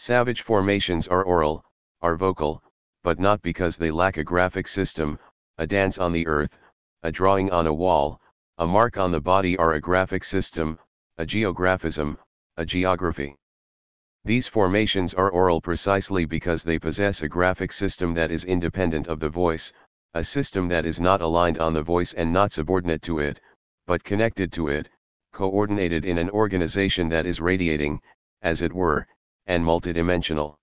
Savage formations are oral, are vocal, but not because they lack a graphic system, a dance on the earth, a drawing on a wall, a mark on the body are a graphic system, a geographism, a geography. These formations are oral precisely because they possess a graphic system that is independent of the voice, a system that is not aligned on the voice and not subordinate to it, but connected to it, coordinated in an organization that is radiating, as it were, and multidimensional.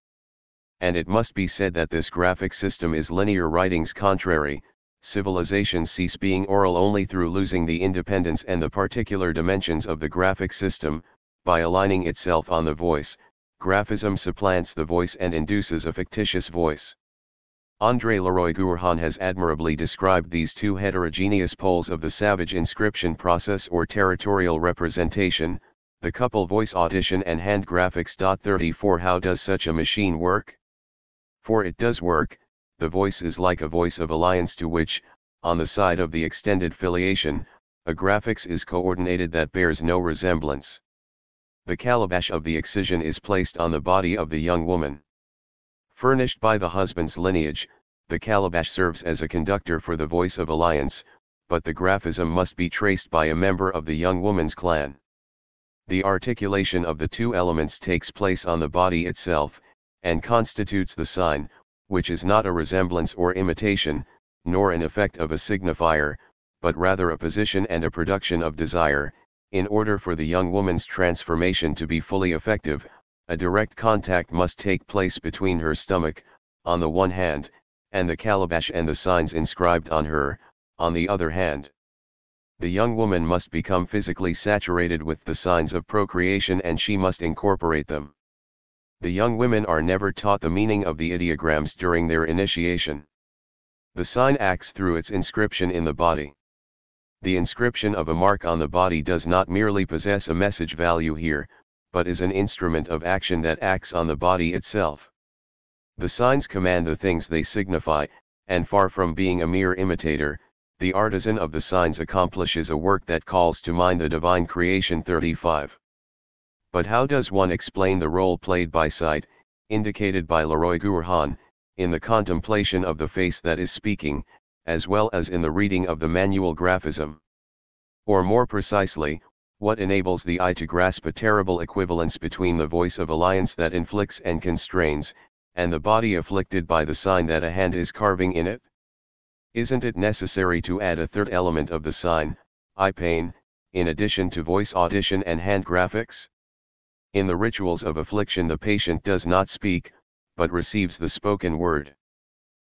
And it must be said that this graphic system is linear writing's contrary, civilizations cease being oral only through losing the independence and the particular dimensions of the graphic system, by aligning itself on the voice, graphism supplants the voice and induces a fictitious voice. André Leroi-Gourhan has admirably described these two heterogeneous poles of the savage inscription process or territorial representation, the couple voice audition and hand graphics. 34 How does such a machine work? For it does work, the voice is like a voice of alliance to which, on the side of the extended filiation, a graphics is coordinated that bears no resemblance. The calabash of the excision is placed on the body of the young woman. Furnished by the husband's lineage, the calabash serves as a conductor for the voice of alliance, but the graphism must be traced by a member of the young woman's clan. The articulation of the two elements takes place on the body itself, and constitutes the sign, which is not a resemblance or imitation, nor an effect of a signifier, but rather a position and a production of desire. In order for the young woman's transformation to be fully effective, a direct contact must take place between her stomach, on the one hand, and the calabash and the signs inscribed on her, on the other hand. The young woman must become physically saturated with the signs of procreation and she must incorporate them. The young women are never taught the meaning of the ideograms during their initiation. The sign acts through its inscription in the body. The inscription of a mark on the body does not merely possess a message value here, but is an instrument of action that acts on the body itself. The signs command the things they signify, and far from being a mere imitator, the artisan of the signs accomplishes a work that calls to mind the divine creation 35. But how does one explain the role played by sight, indicated by Leroi-Gourhan, in the contemplation of the face that is speaking, as well as in the reading of the manual graphism? Or more precisely, what enables the eye to grasp a terrible equivalence between the voice of alliance that inflicts and constrains, and the body afflicted by the sign that a hand is carving in it? Isn't it necessary to add a third element of the sign, eye pain, in addition to voice audition and hand graphics? In the rituals of affliction the patient does not speak, but receives the spoken word.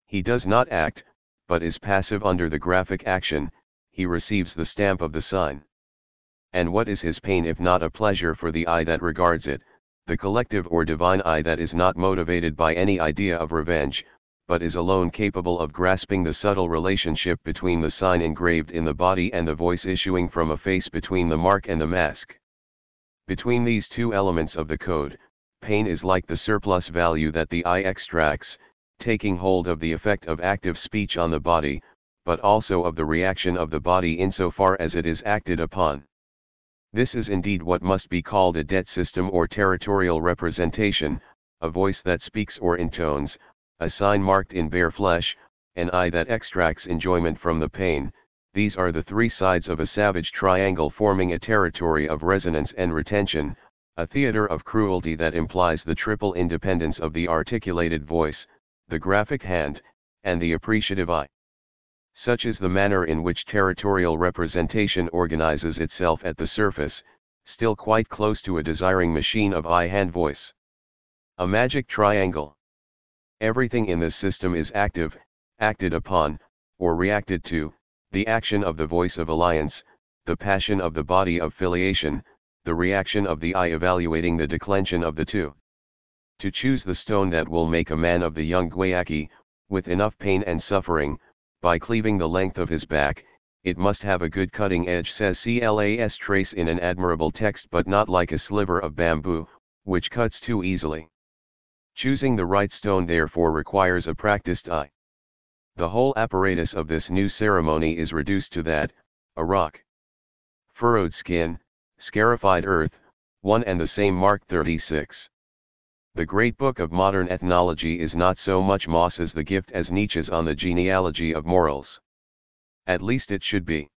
He does not act, but is passive under the graphic action, he receives the stamp of the sign. And what is his pain if not a pleasure for the eye that regards it, the collective or divine eye that is not motivated by any idea of revenge, but is alone capable of grasping the subtle relationship between the sign engraved in the body and the voice issuing from a face between the mark and the mask. Between these two elements of the code, pain is like the surplus value that the eye extracts, taking hold of the effect of active speech on the body, but also of the reaction of the body insofar as it is acted upon. This is indeed what must be called a debt system or territorial representation, a voice that speaks or intones, a sign marked in bare flesh, an eye that extracts enjoyment from the pain, these are the three sides of a savage triangle forming a territory of resonance and retention, a theater of cruelty that implies the triple independence of the articulated voice, the graphic hand, and the appreciative eye. Such is the manner in which territorial representation organizes itself at the surface, still quite close to a desiring machine of eye-hand voice. A magic triangle. Everything in this system is active, acted upon, or reacted to, the action of the voice of alliance, the passion of the body of filiation, the reaction of the eye evaluating the declension of the two. To choose the stone that will make a man of the young Guayaki, with enough pain and suffering, by cleaving the length of his back, it must have a good cutting edge says Clastres in an admirable text but not like a sliver of bamboo, which cuts too easily. Choosing the right stone therefore requires a practiced eye. The whole apparatus of this new ceremony is reduced to that, a rock. Furrowed skin, scarified earth, one and the same mark 36. The great book of modern ethnology is not so much Mauss's The Gift as Nietzsche's on the genealogy of morals. At least it should be.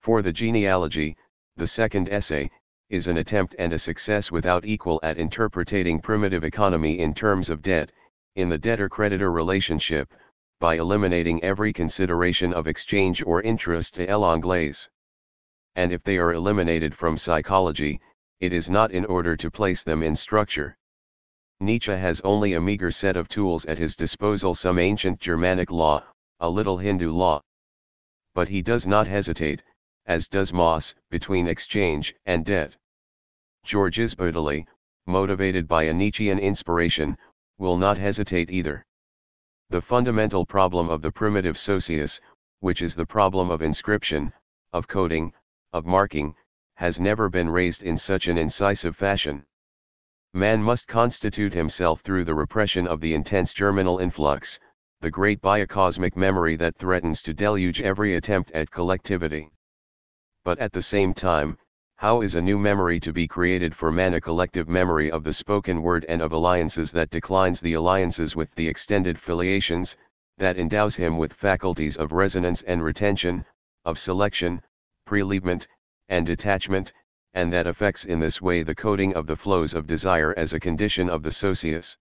For the genealogy, the second essay, is an attempt and a success without equal at interpreting primitive economy in terms of debt, in the debtor-creditor relationship, by eliminating every consideration of exchange or interest to l'anglaise. And if they are eliminated from psychology, it is not in order to place them in structure. Nietzsche has only a meager set of tools at his disposal some ancient Germanic law, a little Hindu law. But he does not hesitate, as does Mauss, between exchange and debt. Georges Baudelot, motivated by a Nietzschean inspiration, will not hesitate either. The fundamental problem of the primitive socius, which is the problem of inscription, of coding, of marking, has never been raised in such an incisive fashion. Man must constitute himself through the repression of the intense germinal influx, the great biocosmic memory that threatens to deluge every attempt at collectivity. But at the same time, how is a new memory to be created for man a collective memory of the spoken word and of alliances that declines the alliances with the extended filiations, that endows him with faculties of resonance and retention, of selection, prelevement, and detachment, and that affects in this way the coding of the flows of desire as a condition of the socius?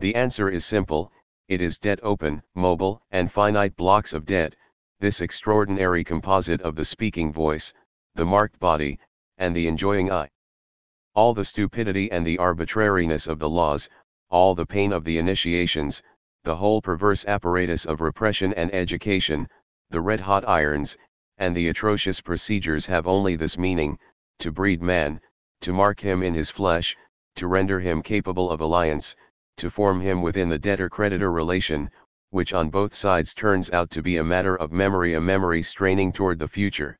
The answer is simple, it is debt open, mobile, and finite blocks of debt, this extraordinary composite of the speaking voice, the marked body, and the enjoying eye. All the stupidity and the arbitrariness of the laws, all the pain of the initiations, the whole perverse apparatus of repression and education, the red-hot irons, and the atrocious procedures have only this meaning, to breed man, to mark him in his flesh, to render him capable of alliance, to form him within the debtor-creditor relation, which on both sides turns out to be a matter of memory a memory straining toward the future.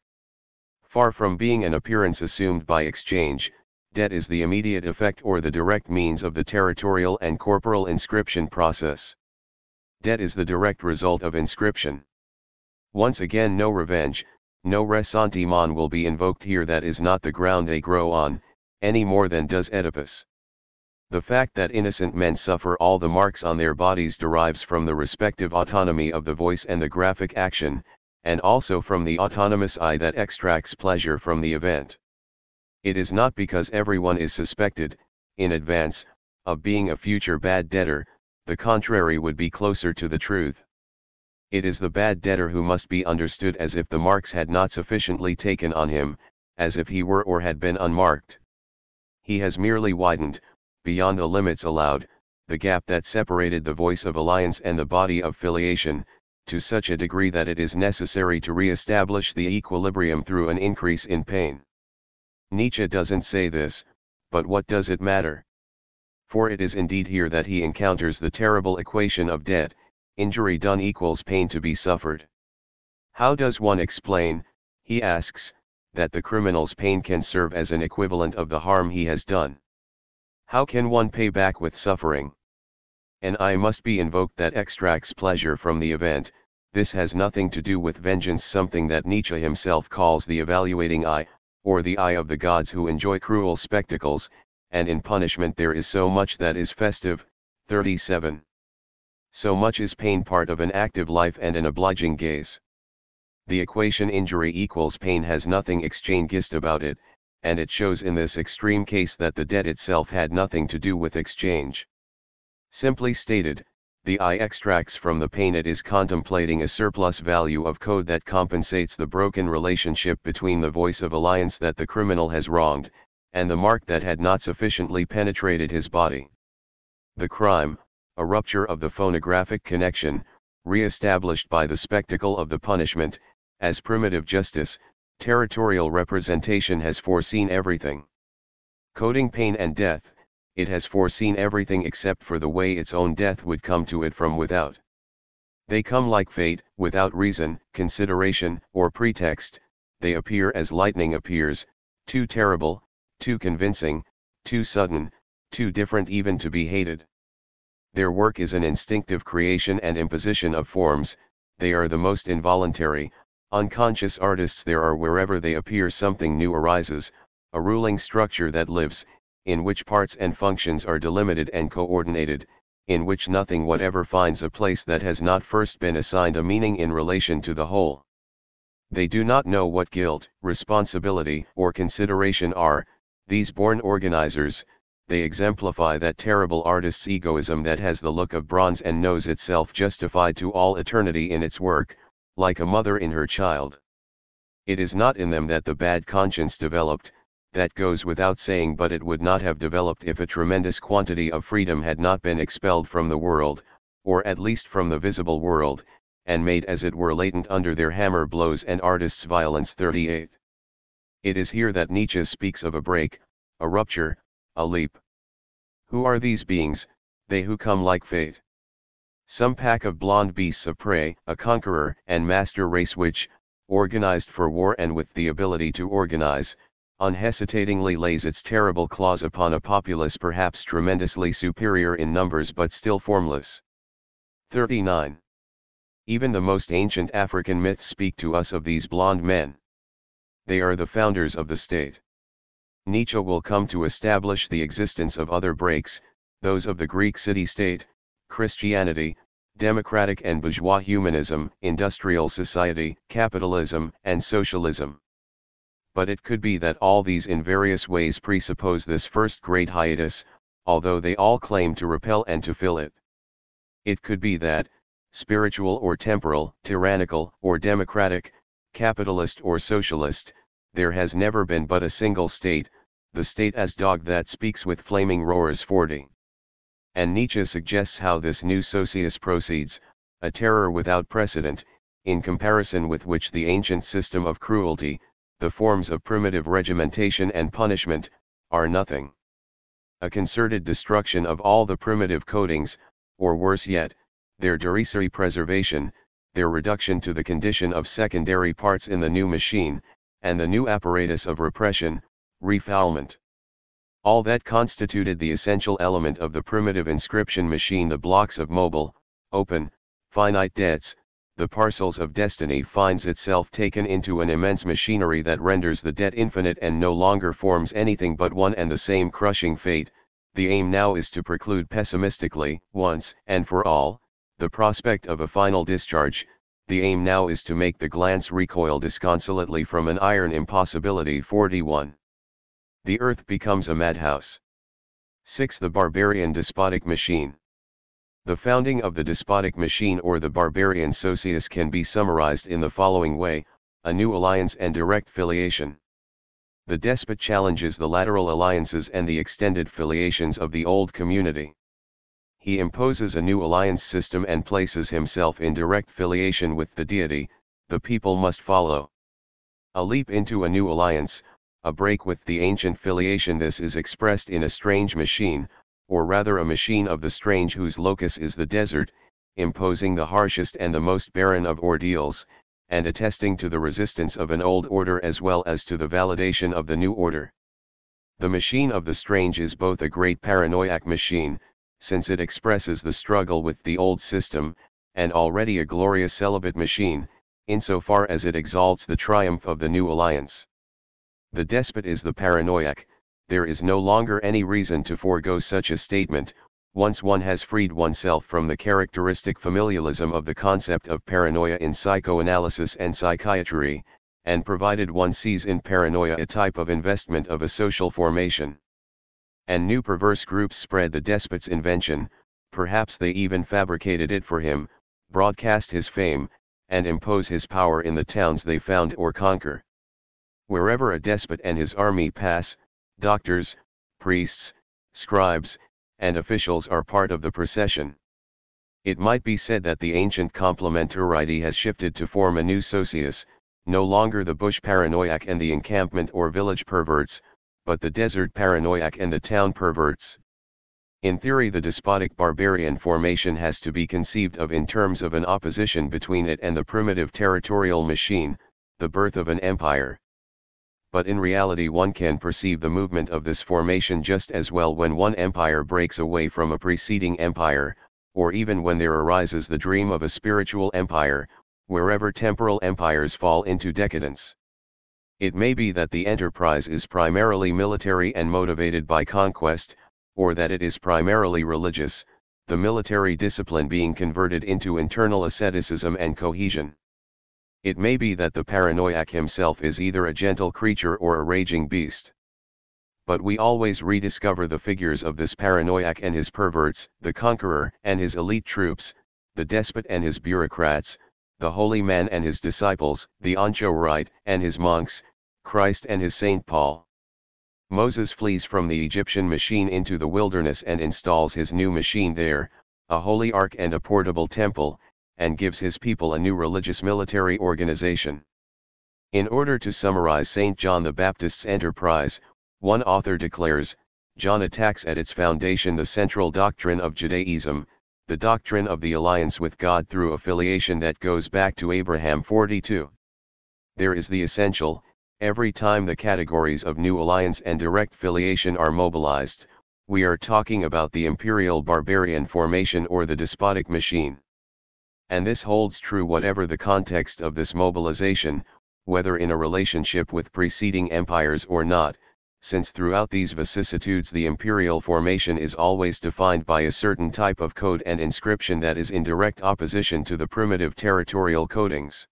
Far from being an appearance assumed by exchange, debt is the immediate effect or the direct means of the territorial and corporal inscription process. Debt is the direct result of inscription. Once again no revenge, no ressentiment will be invoked here that is not the ground they grow on, any more than does Oedipus. The fact that innocent men suffer all the marks on their bodies derives from the respective autonomy of the voice and the graphic action, and also from the autonomous eye that extracts pleasure from the event. It is not because everyone is suspected, in advance, of being a future bad debtor, the contrary would be closer to the truth. It is the bad debtor who must be understood as if the marks had not sufficiently taken on him, as if he were or had been unmarked. He has merely widened, beyond the limits allowed, the gap that separated the voice of alliance and the body of filiation, to such a degree that it is necessary to re-establish the equilibrium through an increase in pain. Nietzsche doesn't say this, but what does it matter? For it is indeed here that he encounters the terrible equation of debt, injury done equals pain to be suffered. How does one explain, he asks, that the criminal's pain can serve as an equivalent of the harm he has done? How can one pay back with suffering? An eye must be invoked that extracts pleasure from the event, this has nothing to do with vengeance something that Nietzsche himself calls the evaluating eye, or the eye of the gods who enjoy cruel spectacles, and in punishment there is so much that is festive, 37. So much is pain part of an active life and an obliging gaze. The equation injury equals pain has nothing exchangist about it, and it shows in this extreme case that the debt itself had nothing to do with exchange. Simply stated, the eye extracts from the pain it is contemplating a surplus value of code that compensates the broken relationship between the voice of alliance that the criminal has wronged, and the mark that had not sufficiently penetrated his body. The crime, a rupture of the phonographic connection, re-established by the spectacle of the punishment, as primitive justice, territorial representation has foreseen everything. Coding pain and death, it has foreseen everything except for the way its own death would come to it from without. They come like fate, without reason, consideration, or pretext, they appear as lightning appears, too terrible, too convincing, too sudden, too different even to be hated. Their work is an instinctive creation and imposition of forms, they are the most involuntary, unconscious artists there are wherever they appear something new arises, a ruling structure that lives, in which parts and functions are delimited and coordinated, in which nothing whatever finds a place that has not first been assigned a meaning in relation to the whole. They do not know what guilt, responsibility, or consideration are, these born organizers, they exemplify that terrible artist's egoism that has the look of bronze and knows itself justified to all eternity in its work, like a mother in her child. It is not in them that the bad conscience developed, that goes without saying but it would not have developed if a tremendous quantity of freedom had not been expelled from the world, or at least from the visible world, and made as it were latent under their hammer blows and artists' violence 38. It is here that Nietzsche speaks of a break, a rupture, a leap. Who are these beings, they who come like fate? Some pack of blond beasts of prey, a conqueror and master race which, organized for war and with the ability to organize, unhesitatingly lays its terrible claws upon a populace perhaps tremendously superior in numbers but still formless. 39. Even the most ancient African myths speak to us of these blond men they are the founders of the state. Nietzsche will come to establish the existence of other breaks, those of the Greek city-state, Christianity, democratic and bourgeois humanism, industrial society, capitalism, and socialism. But it could be that all these in various ways presuppose this first great hiatus, although they all claim to repel and to fill it. It could be that, spiritual or temporal, tyrannical or democratic, capitalist or socialist, there has never been but a single state, the state as dog that speaks with flaming roars 40. And Nietzsche suggests how this new socius proceeds, a terror without precedent, in comparison with which the ancient system of cruelty, the forms of primitive regimentation and punishment, are nothing. A concerted destruction of all the primitive codings, or worse yet, their derisory preservation, their reduction to the condition of secondary parts in the new machine, and the new apparatus of repression, refoulement. All that constituted the essential element of the primitive inscription machine the blocks of mobile, open, finite debts, the parcels of destiny finds itself taken into an immense machinery that renders the debt infinite and no longer forms anything but one and the same crushing fate, the aim now is to preclude pessimistically, once and for all, the prospect of a final discharge, the aim now is to make the glance recoil disconsolately from an iron impossibility 41. The earth becomes a madhouse. 6. The barbarian despotic machine. The founding of the despotic machine or the barbarian socius can be summarized in the following way, a new alliance and direct filiation. The despot challenges the lateral alliances and the extended filiations of the old community he imposes a new alliance system and places himself in direct filiation with the deity, the people must follow. A leap into a new alliance, a break with the ancient filiation this is expressed in a strange machine, or rather a machine of the strange whose locus is the desert, imposing the harshest and the most barren of ordeals, and attesting to the resistance of an old order as well as to the validation of the new order. The machine of the strange is both a great paranoiac machine, since it expresses the struggle with the old system, and already a glorious celibate machine, insofar as it exalts the triumph of the new alliance. The despot is the paranoiac, there is no longer any reason to forego such a statement, once one has freed oneself from the characteristic familialism of the concept of paranoia in psychoanalysis and psychiatry, and provided one sees in paranoia a type of investment of a social formation. And new perverse groups spread the despot's invention, perhaps they even fabricated it for him, broadcast his fame, and impose his power in the towns they found or conquer. Wherever a despot and his army pass, doctors, priests, scribes, and officials are part of the procession. It might be said that the ancient complementarity has shifted to form a new socius, no longer the bush paranoiac and the encampment or village perverts, but the desert paranoiac and the town perverts. In theory the despotic barbarian formation has to be conceived of in terms of an opposition between it and the primitive territorial machine, the birth of an empire. But in reality one can perceive the movement of this formation just as well when one empire breaks away from a preceding empire, or even when there arises the dream of a spiritual empire, wherever temporal empires fall into decadence. It may be that the enterprise is primarily military and motivated by conquest, or that it is primarily religious, the military discipline being converted into internal asceticism and cohesion. It may be that the paranoiac himself is either a gentle creature or a raging beast. But we always rediscover the figures of this paranoiac and his perverts, the conqueror and his elite troops, the despot and his bureaucrats, the holy man and his disciples, the anchorite and his monks, Christ and his Saint Paul. Moses flees from the Egyptian machine into the wilderness and installs his new machine there, a holy ark and a portable temple, and gives his people a new religious military organization. In order to summarize St. John the Baptist's enterprise, one author declares, John attacks at its foundation the central doctrine of Judaism, the doctrine of the alliance with God through affiliation that goes back to Abraham 42. There is the essential, every time the categories of new alliance and direct filiation are mobilized, we are talking about the imperial barbarian formation or the despotic machine. And this holds true whatever the context of this mobilization, whether in a relationship with preceding empires or not, since throughout these vicissitudes the imperial formation is always defined by a certain type of code and inscription that is in direct opposition to the primitive territorial codings.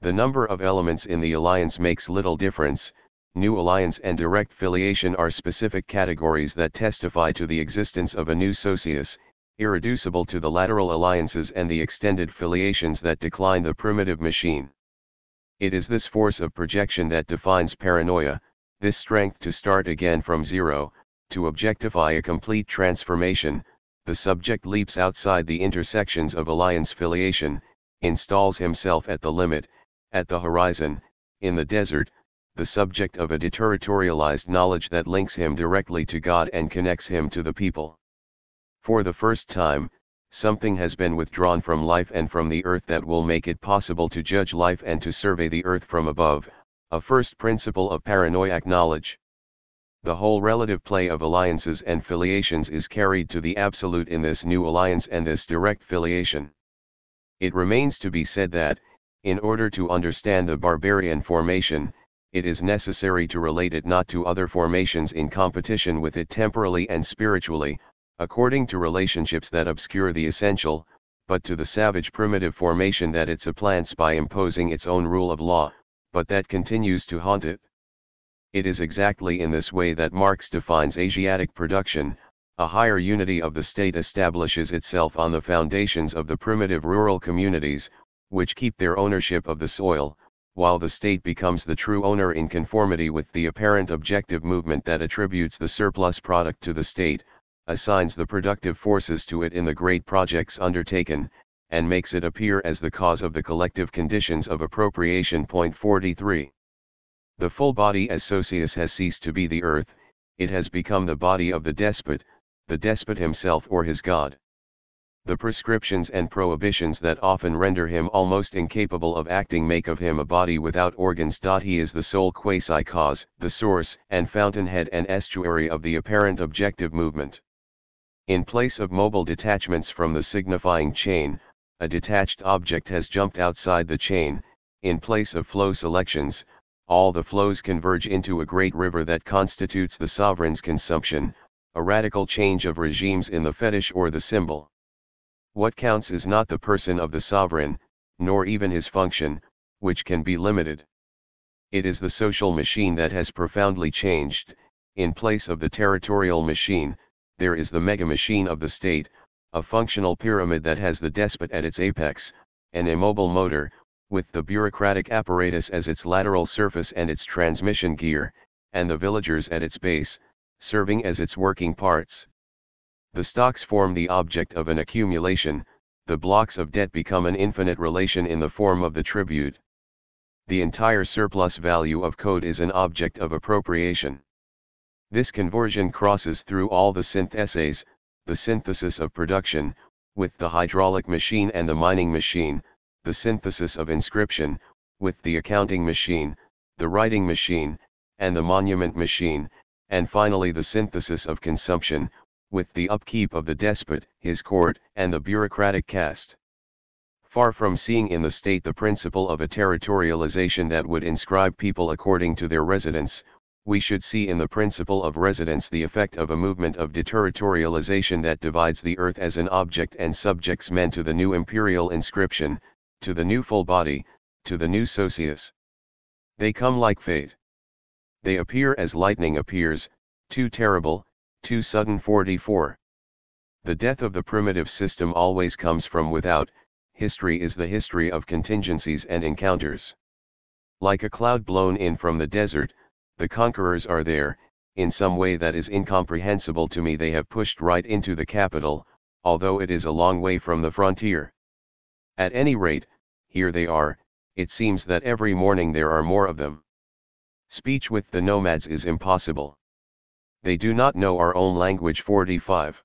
The number of elements in the alliance makes little difference, new alliance and direct filiation are specific categories that testify to the existence of a new socius, irreducible to the lateral alliances and the extended filiations that decline the primitive machine. It is this force of projection that defines paranoia, this strength to start again from zero, to objectify a complete transformation, the subject leaps outside the intersections of alliance filiation, installs himself at the limit, at the horizon, in the desert, the subject of a deterritorialized knowledge that links him directly to God and connects him to the people. For the first time, something has been withdrawn from life and from the earth that will make it possible to judge life and to survey the earth from above, a first principle of paranoiac knowledge. The whole relative play of alliances and filiations is carried to the absolute in this new alliance and this direct filiation. It remains to be said that, in order to understand the barbarian formation, it is necessary to relate it not to other formations in competition with it temporally and spiritually, according to relationships that obscure the essential, but to the savage primitive formation that it supplants by imposing its own rule of law, but that continues to haunt it. It is exactly in this way that Marx defines Asiatic production, a higher unity of the state establishes itself on the foundations of the primitive rural communities, which keep their ownership of the soil, while the state becomes the true owner in conformity with the apparent objective movement that attributes the surplus product to the state, assigns the productive forces to it in the great projects undertaken, and makes it appear as the cause of the collective conditions of appropriation. Point 43. The full body as socius has ceased to be the earth, it has become the body of the despot, the despot himself or his god. The prescriptions and prohibitions that often render him almost incapable of acting make of him a body without organs. He is the sole quasi-cause, the source and fountainhead and estuary of the apparent objective movement. In place of mobile detachments from the signifying chain, a detached object has jumped outside the chain, in place of flow selections, all the flows converge into a great river that constitutes the sovereign's consumption, a radical change of regimes in the fetish or the symbol. What counts is not the person of the sovereign, nor even his function, which can be limited. It is the social machine that has profoundly changed, in place of the territorial machine, there is the mega machine of the state, a functional pyramid that has the despot at its apex, an immobile motor, with the bureaucratic apparatus as its lateral surface and its transmission gear, and the villagers at its base, serving as its working parts. The stocks form the object of an accumulation, the blocks of debt become an infinite relation in the form of the tribute. The entire surplus value of code is an object of appropriation. This conversion crosses through all the syntheses, the synthesis of production, with the hydraulic machine and the mining machine, the synthesis of inscription, with the accounting machine, the writing machine, and the monument machine, and finally the synthesis of consumption, with the upkeep of the despot, his court, and the bureaucratic caste. Far from seeing in the state the principle of a territorialization that would inscribe people according to their residence, we should see in the principle of residence the effect of a movement of deterritorialization that divides the earth as an object and subjects men to the new imperial inscription, to the new full body, to the new socius. They come like fate. They appear as lightning appears, too terrible, too sudden 44. The death of the primitive system always comes from without, history is the history of contingencies and encounters. Like a cloud blown in from the desert, the conquerors are there, in some way that is incomprehensible to me they have pushed right into the capital, although it is a long way from the frontier. At any rate, here they are, it seems that every morning there are more of them. Speech with the nomads is impossible. They do not know our own language 45.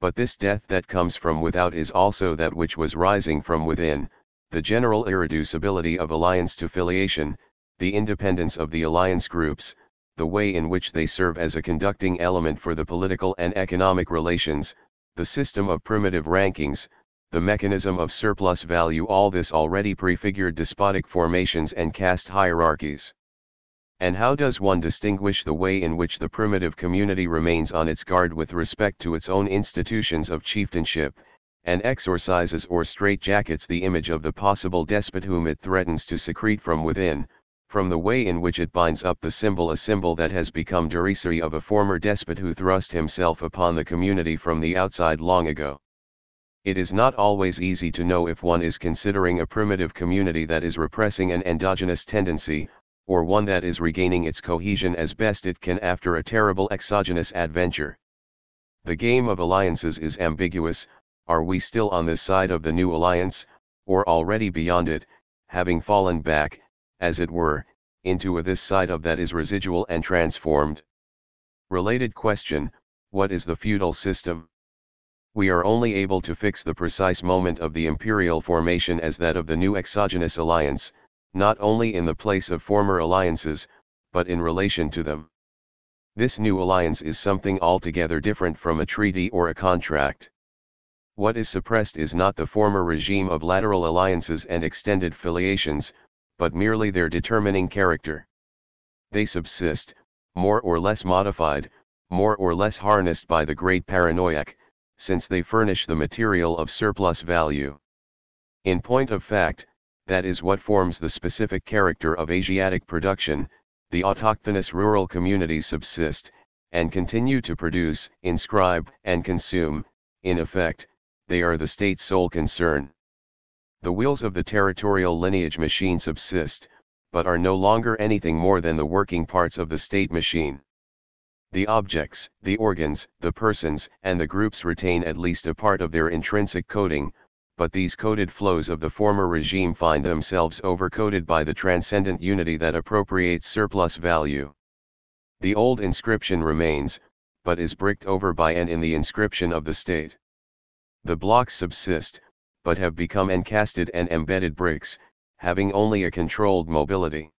But this death that comes from without is also that which was rising from within, the general irreducibility of alliance to filiation, the independence of the alliance groups, the way in which they serve as a conducting element for the political and economic relations, the system of primitive rankings, the mechanism of surplus value all this already prefigured despotic formations and caste hierarchies. And how does one distinguish the way in which the primitive community remains on its guard with respect to its own institutions of chieftainship, and exorcises or straitjackets the image of the possible despot whom it threatens to secrete from within, from the way in which it binds up the symbol a symbol that has become derisory of a former despot who thrust himself upon the community from the outside long ago. It is not always easy to know if one is considering a primitive community that is repressing an endogenous tendency, or one that is regaining its cohesion as best it can after a terrible exogenous adventure. The game of alliances is ambiguous, are we still on this side of the new alliance, or already beyond it, having fallen back, as it were, into a this side of that is residual and transformed. Related question, what is the feudal system? We are only able to fix the precise moment of the imperial formation as that of the new exogenous alliance, not only in the place of former alliances, but in relation to them. This new alliance is something altogether different from a treaty or a contract. What is suppressed is not the former regime of lateral alliances and extended filiations, but merely their determining character. They subsist, more or less modified, more or less harnessed by the great paranoiac, since they furnish the material of surplus value. In point of fact, that is what forms the specific character of Asiatic production, the autochthonous rural communities subsist, and continue to produce, inscribe, and consume, in effect, they are the state's sole concern. The wheels of the territorial lineage machine subsist, but are no longer anything more than the working parts of the state machine. The objects, the organs, the persons, and the groups retain at least a part of their intrinsic coding, but these coded flows of the former regime find themselves overcoded by the transcendent unity that appropriates surplus value. The old inscription remains, but is bricked over by and in the inscription of the state. The blocks subsist, but have become encasted and embedded bricks, having only a controlled mobility.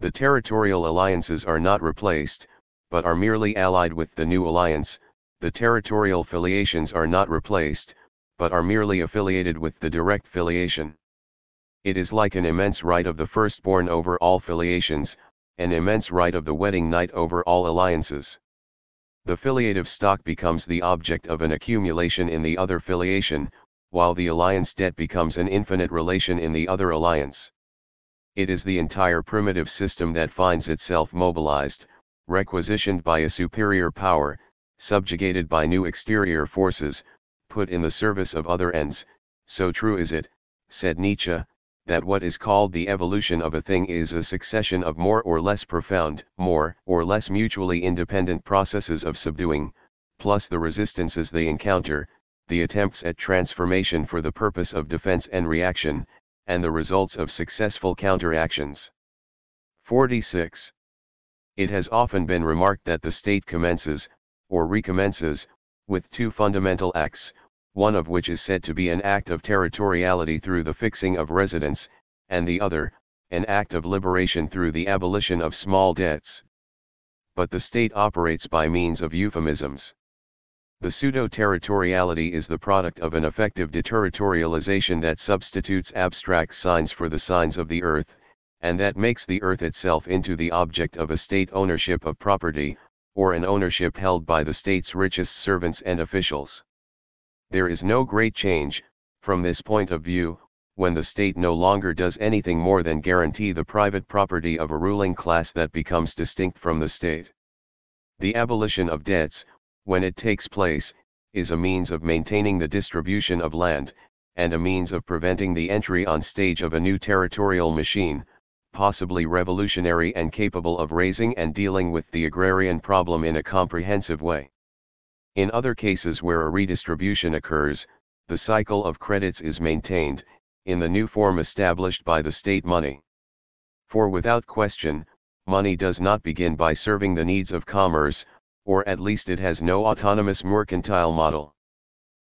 The territorial alliances are not replaced, but are merely allied with the new alliance, the territorial filiations are not replaced, but are merely affiliated with the direct filiation. It is like an immense right of the firstborn over all filiations, an immense right of the wedding night over all alliances. The filiative stock becomes the object of an accumulation in the other filiation, while the alliance debt becomes an infinite relation in the other alliance. It is the entire primitive system that finds itself mobilized, requisitioned by a superior power, subjugated by new exterior forces, put in the service of other ends, so true is it, said Nietzsche, that what is called the evolution of a thing is a succession of more or less profound, more or less mutually independent processes of subduing, plus the resistances they encounter, the attempts at transformation for the purpose of defense and reaction, and the results of successful counteractions. 46. It has often been remarked that the state commences, or recommences, with two fundamental acts, one of which is said to be an act of territoriality through the fixing of residence, and the other, an act of liberation through the abolition of small debts. But the state operates by means of euphemisms. The pseudo-territoriality is the product of an effective deterritorialization that substitutes abstract signs for the signs of the earth, and that makes the earth itself into the object of a state ownership of property, or an ownership held by the state's richest servants and officials. There is no great change, from this point of view, when the state no longer does anything more than guarantee the private property of a ruling class that becomes distinct from the state. The abolition of debts, when it takes place, is a means of maintaining the distribution of land, and a means of preventing the entry on stage of a new territorial machine, possibly revolutionary and capable of raising and dealing with the agrarian problem in a comprehensive way. In other cases where a redistribution occurs, the cycle of credits is maintained, in the new form established by the state money. For without question, money does not begin by serving the needs of commerce, or at least it has no autonomous mercantile model.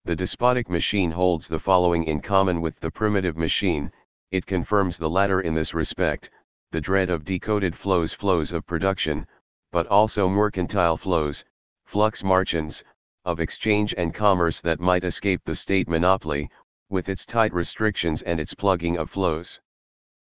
The despotic machine holds the following in common with the primitive machine, it confirms the latter in this respect, the dread of decoded flows flows of production, but also mercantile flows, flux marchands, of exchange and commerce that might escape the state monopoly, with its tight restrictions and its plugging of flows.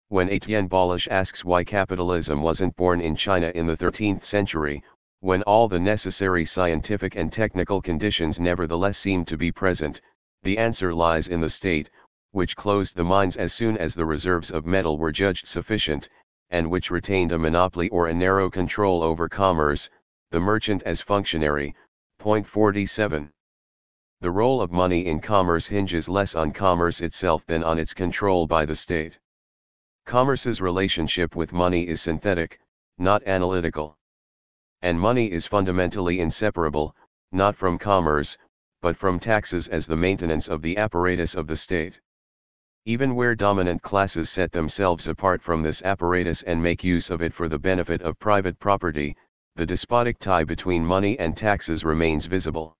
When Etienne Balazs asks why capitalism wasn't born in China in the 13th century, when all the necessary scientific and technical conditions nevertheless seem to be present, the answer lies in the state, which closed the mines as soon as the reserves of metal were judged sufficient, and which retained a monopoly or a narrow control over commerce, the merchant as functionary. Point 47. The role of money in commerce hinges less on commerce itself than on its control by the state. Commerce's relationship with money is synthetic, not analytical and money is fundamentally inseparable, not from commerce, but from taxes as the maintenance of the apparatus of the state. Even where dominant classes set themselves apart from this apparatus and make use of it for the benefit of private property, the despotic tie between money and taxes remains visible.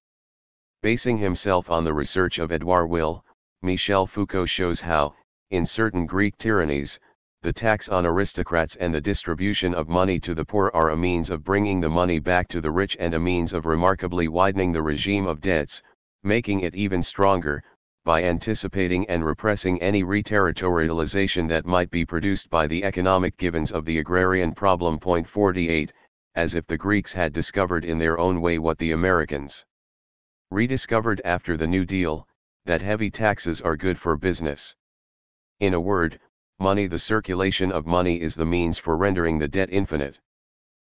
Basing himself on the research of Edouard Will, Michel Foucault shows how, in certain Greek tyrannies, the tax on aristocrats and the distribution of money to the poor are a means of bringing the money back to the rich and a means of remarkably widening the regime of debts, making it even stronger, by anticipating and repressing any reterritorialization that might be produced by the economic givens of the agrarian problem. Point 48, as if the Greeks had discovered in their own way what the Americans rediscovered after the New Deal, that heavy taxes are good for business. In a word, money the circulation of money is the means for rendering the debt infinite.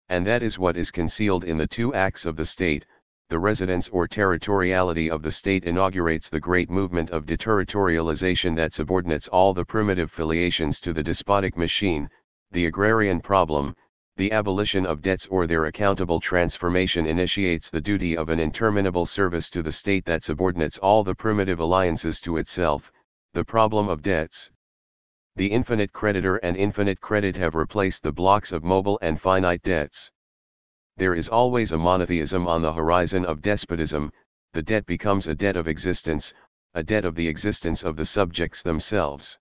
And that is what is concealed in the two acts of the state, the residence or territoriality of the state inaugurates the great movement of deterritorialization that subordinates all the primitive filiations to the despotic machine, the agrarian problem, the abolition of debts or their accountable transformation initiates the duty of an interminable service to the state that subordinates all the primitive alliances to itself, the problem of debts, the infinite creditor and infinite credit have replaced the blocks of mobile and finite debts. There is always a monotheism on the horizon of despotism, the debt becomes a debt of existence, a debt of the existence of the subjects themselves.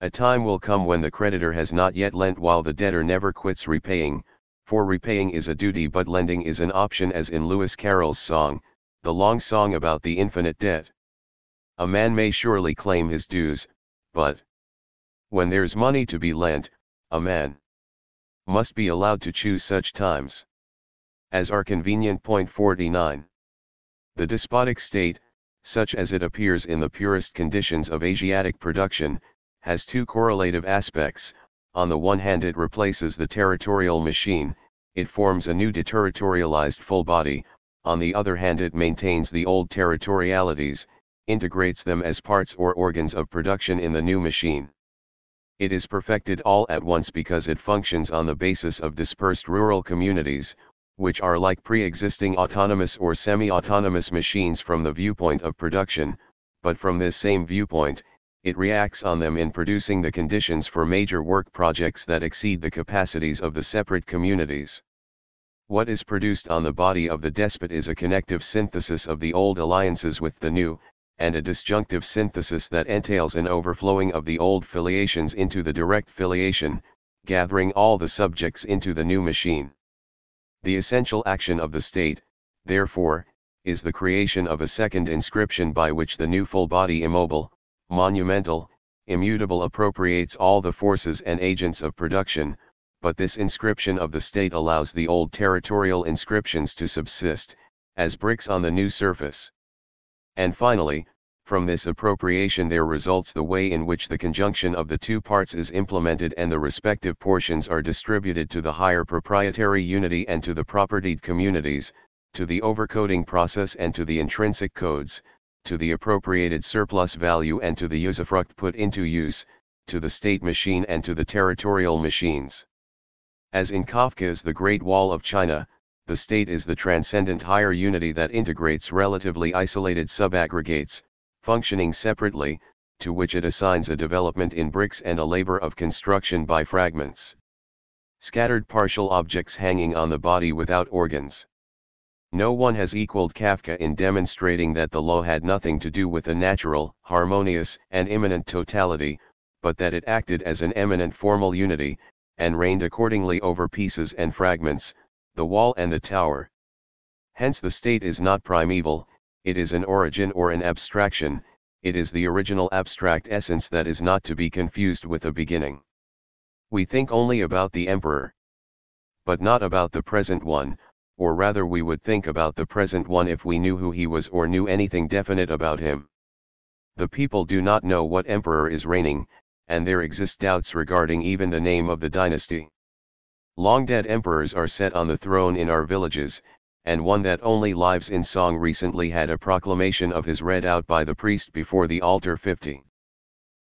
A time will come when the creditor has not yet lent while the debtor never quits repaying, for repaying is a duty but lending is an option as in Lewis Carroll's song, the long song about the infinite debt. A man may surely claim his dues, but when there's money to be lent, a man must be allowed to choose such times as are convenient. Point 49. The despotic state, such as it appears in the purest conditions of Asiatic production, has two correlative aspects. On the one hand, it replaces the territorial machine, it forms a new deterritorialized full body, on the other hand, it maintains the old territorialities, integrates them as parts or organs of production in the new machine. It is perfected all at once because it functions on the basis of dispersed rural communities, which are like pre-existing autonomous or semi-autonomous machines from the viewpoint of production, but from this same viewpoint, it reacts on them in producing the conditions for major work projects that exceed the capacities of the separate communities. What is produced on the body of the despot is a connective synthesis of the old alliances with the new, and a disjunctive synthesis that entails an overflowing of the old filiations into the direct filiation, gathering all the subjects into the new machine. The essential action of the state, therefore, is the creation of a second inscription by which the new full body immobile, monumental, immutable appropriates all the forces and agents of production, but this inscription of the state allows the old territorial inscriptions to subsist, as bricks on the new surface. And finally, from this appropriation there results the way in which the conjunction of the two parts is implemented and the respective portions are distributed to the higher proprietary unity and to the propertied communities, to the overcoding process and to the intrinsic codes, to the appropriated surplus value and to the usufruct put into use, to the state machine and to the territorial machines. As in Kafka's The Great Wall of China, the state is the transcendent higher unity that integrates relatively isolated subaggregates, functioning separately, to which it assigns a development in bricks and a labor of construction by fragments. Scattered partial objects hanging on the body without organs. No one has equaled Kafka in demonstrating that the law had nothing to do with a natural, harmonious, and immanent totality, but that it acted as an eminent formal unity, and reigned accordingly over pieces and fragments, the wall and the tower. Hence the state is not primeval, it is an origin or an abstraction, it is the original abstract essence that is not to be confused with a beginning. We think only about the emperor. But not about the present one, or rather we would think about the present one if we knew who he was or knew anything definite about him. The people do not know what emperor is reigning, and there exist doubts regarding even the name of the dynasty. Long dead emperors are set on the throne in our villages, and one that only lives in song recently had a proclamation of his read out by the priest before the altar 50.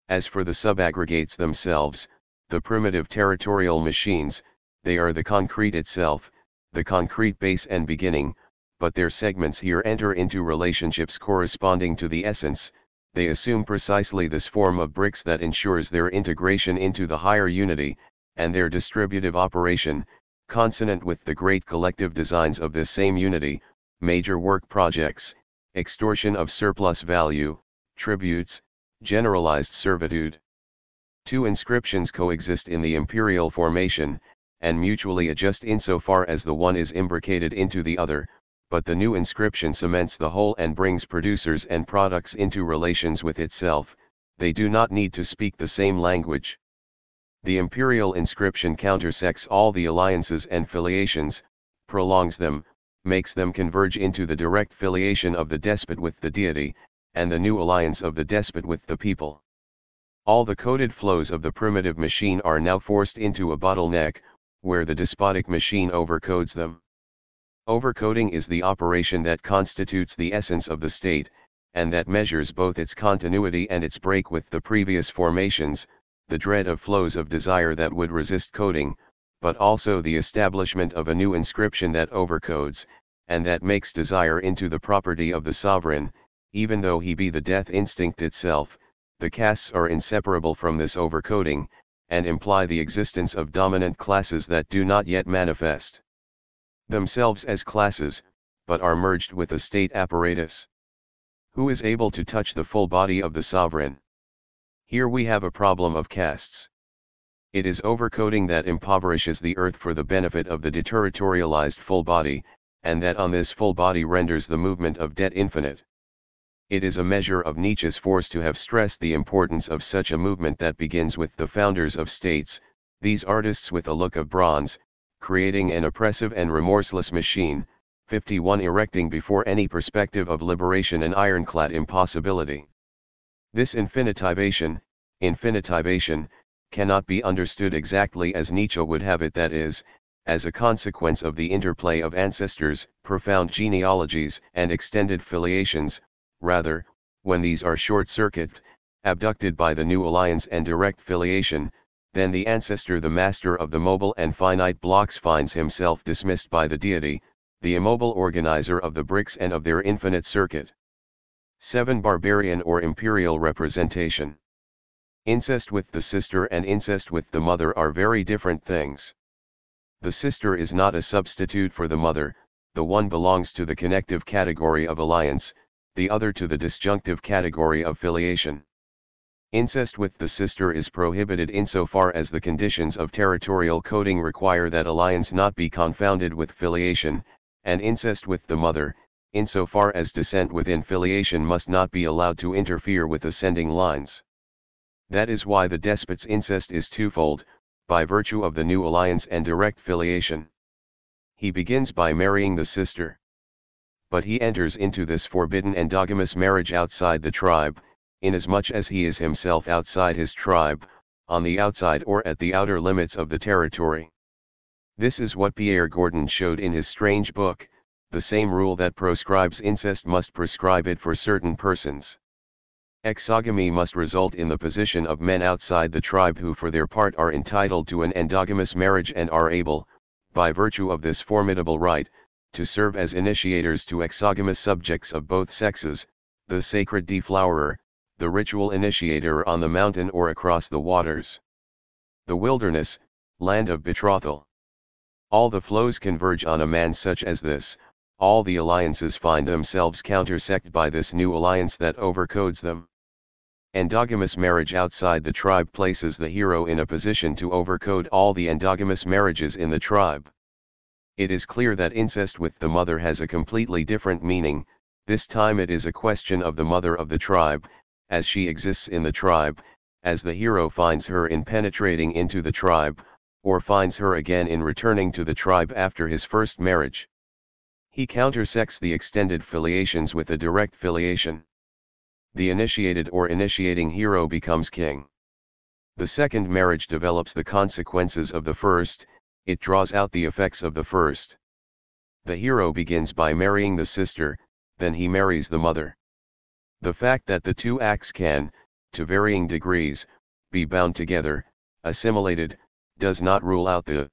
As for the subaggregates themselves, the primitive territorial machines, they are the concrete itself, the concrete base and beginning, but their segments here enter into relationships corresponding to the essence, they assume precisely this form of bricks that ensures their integration into the higher unity, and their distributive operation, consonant with the great collective designs of this same unity, major work projects, extortion of surplus value, tributes, generalized servitude. Two inscriptions coexist in the imperial formation, and mutually adjust insofar as the one is imbricated into the other, but the new inscription cements the whole and brings producers and products into relations with itself, they do not need to speak the same language. The imperial inscription countersects all the alliances and filiations, prolongs them, makes them converge into the direct filiation of the despot with the deity, and the new alliance of the despot with the people. All the coded flows of the primitive machine are now forced into a bottleneck, where the despotic machine overcodes them. Overcoding is the operation that constitutes the essence of the state, and that measures both its continuity and its break with the previous formations, the dread of flows of desire that would resist coding, but also the establishment of a new inscription that overcodes, and that makes desire into the property of the sovereign, even though he be the death instinct itself, the castes are inseparable from this overcoding, and imply the existence of dominant classes that do not yet manifest themselves as classes, but are merged with the state apparatus. Who is able to touch the full body of the sovereign? Here we have a problem of castes. It is overcoding that impoverishes the earth for the benefit of the deterritorialized full body, and that on this full body renders the movement of debt infinite. It is a measure of Nietzsche's force to have stressed the importance of such a movement that begins with the founders of states, these artists with a look of bronze, creating an oppressive and remorseless machine, 51 erecting before any perspective of liberation an ironclad impossibility. This infinitivation, infinitivation, cannot be understood exactly as Nietzsche would have it that is, as a consequence of the interplay of ancestors, profound genealogies, and extended filiations, rather, when these are short-circuited, abducted by the new alliance and direct filiation, then the ancestor the master of the mobile and finite blocks finds himself dismissed by the deity, the immobile organizer of the bricks and of their infinite circuit. 7. Barbarian or imperial representation. Incest with the sister and incest with the mother are very different things. The sister is not a substitute for the mother, the one belongs to the connective category of alliance, the other to the disjunctive category of filiation. Incest with the sister is prohibited insofar as the conditions of territorial coding require that alliance not be confounded with filiation, and incest with the mother, insofar as descent within filiation must not be allowed to interfere with ascending lines. That is why the despot's incest is twofold, by virtue of the new alliance and direct filiation. He begins by marrying the sister. But he enters into this forbidden endogamous marriage outside the tribe, inasmuch as he is himself outside his tribe, on the outside or at the outer limits of the territory. This is what Pierre Gordon showed in his strange book, the same rule that proscribes incest must prescribe it for certain persons. Exogamy must result in the position of men outside the tribe who for their part are entitled to an endogamous marriage and are able, by virtue of this formidable right, to serve as initiators to exogamous subjects of both sexes, the sacred deflowerer, the ritual initiator on the mountain or across the waters. The wilderness, land of betrothal. All the flows converge on a man such as this, all the alliances find themselves countersect by this new alliance that overcodes them. Endogamous marriage outside the tribe places the hero in a position to overcode all the endogamous marriages in the tribe. It is clear that incest with the mother has a completely different meaning, this time it is a question of the mother of the tribe, as she exists in the tribe, as the hero finds her in penetrating into the tribe, or finds her again in returning to the tribe after his first marriage. He countersects the extended filiations with a direct filiation. The initiated or initiating hero becomes king. The second marriage develops the consequences of the first, it draws out the effects of the first. The hero begins by marrying the sister, then he marries the mother. The fact that the two acts can, to varying degrees, be bound together, assimilated, does not rule out the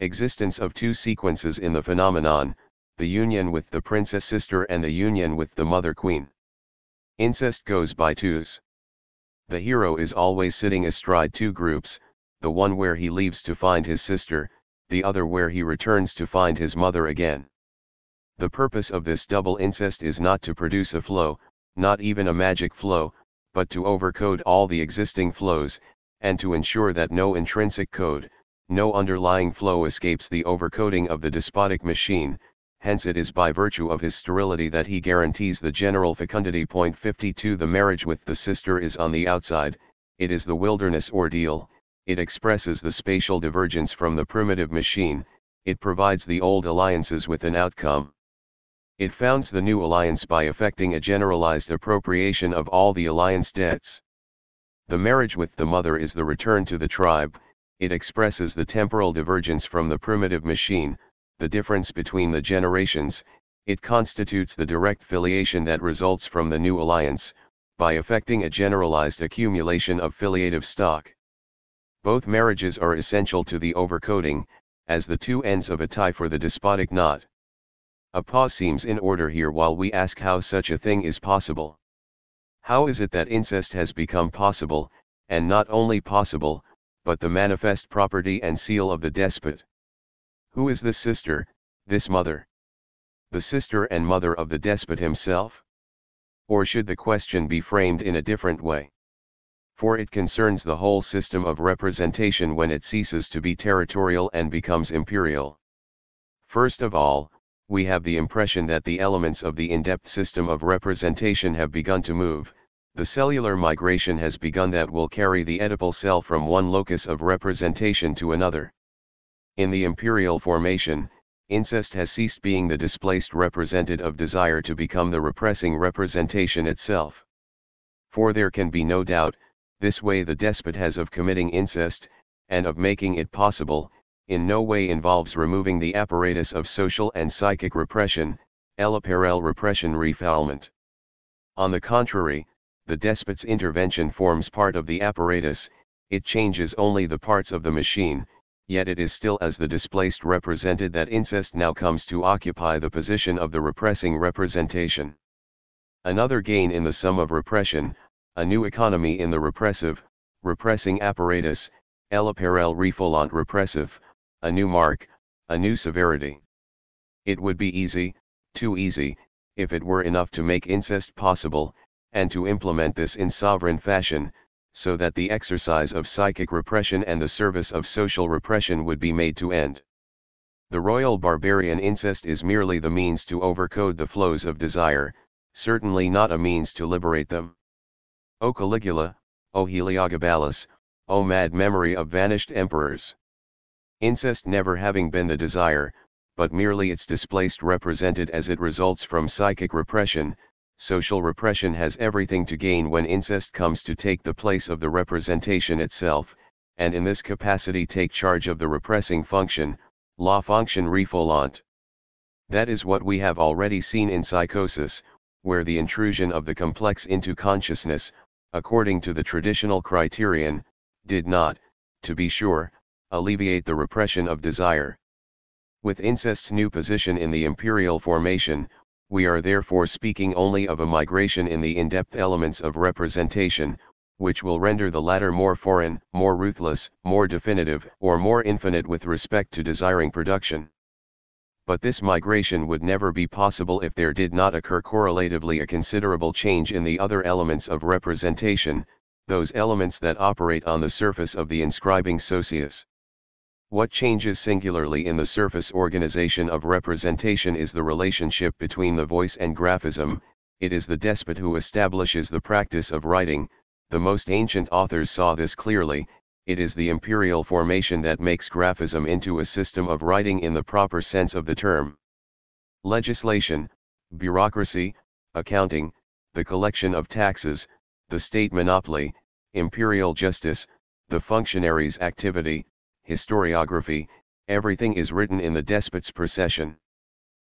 existence of two sequences in the phenomenon, the union with the princess sister and the union with the mother queen. Incest goes by twos. The hero is always sitting astride two groups, the one where he leaves to find his sister, the other where he returns to find his mother again. The purpose of this double incest is not to produce a flow, not even a magic flow, but to overcode all the existing flows, and to ensure that no intrinsic code, no underlying flow escapes the overcoding of the despotic machine, hence it is by virtue of his sterility that he guarantees the general fecundity. Point 52 The marriage with the sister is on the outside, it is the wilderness ordeal, it expresses the spatial divergence from the primitive machine, it provides the old alliances with an outcome. It founds the new alliance by effecting a generalized appropriation of all the alliance debts. The marriage with the mother is the return to the tribe, it expresses the temporal divergence from the primitive machine, the difference between the generations, it constitutes the direct filiation that results from the new alliance, by effecting a generalized accumulation of filiative stock. Both marriages are essential to the overcoding, as the two ends of a tie for the despotic knot. A pause seems in order here while we ask how such a thing is possible. How is it that incest has become possible, and not only possible, but the manifest property and seal of the despot? Who is this sister, this mother? The sister and mother of the despot himself? Or should the question be framed in a different way? For it concerns the whole system of representation when it ceases to be territorial and becomes imperial. First of all, we have the impression that the elements of the in-depth system of representation have begun to move, the cellular migration has begun that will carry the Oedipal cell from one locus of representation to another. In the imperial formation, incest has ceased being the displaced represented of desire to become the repressing representation itself. For there can be no doubt, this way the despot has of committing incest, and of making it possible, in no way involves removing the apparatus of social and psychic repression, l'appareil repression refoulement. On the contrary, the despot's intervention forms part of the apparatus, it changes only the parts of the machine, yet it is still as the displaced represented that incest now comes to occupy the position of the repressing representation. Another gain in the sum of repression, a new economy in the repressive, repressing apparatus, l'appareil refoulant repressive, a new mark, a new severity. It would be easy, too easy, if it were enough to make incest possible, and to implement this in sovereign fashion, so that the exercise of psychic repression and the service of social repression would be made to end. The royal barbarian incest is merely the means to overcode the flows of desire, certainly not a means to liberate them. O Caligula, O Heliogabalus, O mad memory of vanished emperors! Incest never having been the desire, but merely its displaced represented as it results from psychic repression, social repression has everything to gain when incest comes to take the place of the representation itself, and in this capacity take charge of the repressing function, la fonction refoulant. That is what we have already seen in psychosis, where the intrusion of the complex into consciousness, according to the traditional criterion, did not, to be sure, alleviate the repression of desire. With incest's new position in the imperial formation, we are therefore speaking only of a migration in the in-depth elements of representation, which will render the latter more foreign, more ruthless, more definitive, or more infinite with respect to desiring production. But this migration would never be possible if there did not occur correlatively a considerable change in the other elements of representation, those elements that operate on the surface of the inscribing socius. What changes singularly in the surface organization of representation is the relationship between the voice and graphism, it is the despot who establishes the practice of writing, the most ancient authors saw this clearly, it is the imperial formation that makes graphism into a system of writing in the proper sense of the term. Legislation, bureaucracy, accounting, the collection of taxes, the state monopoly, imperial justice, the functionary's activity, historiography, everything is written in the despot's procession.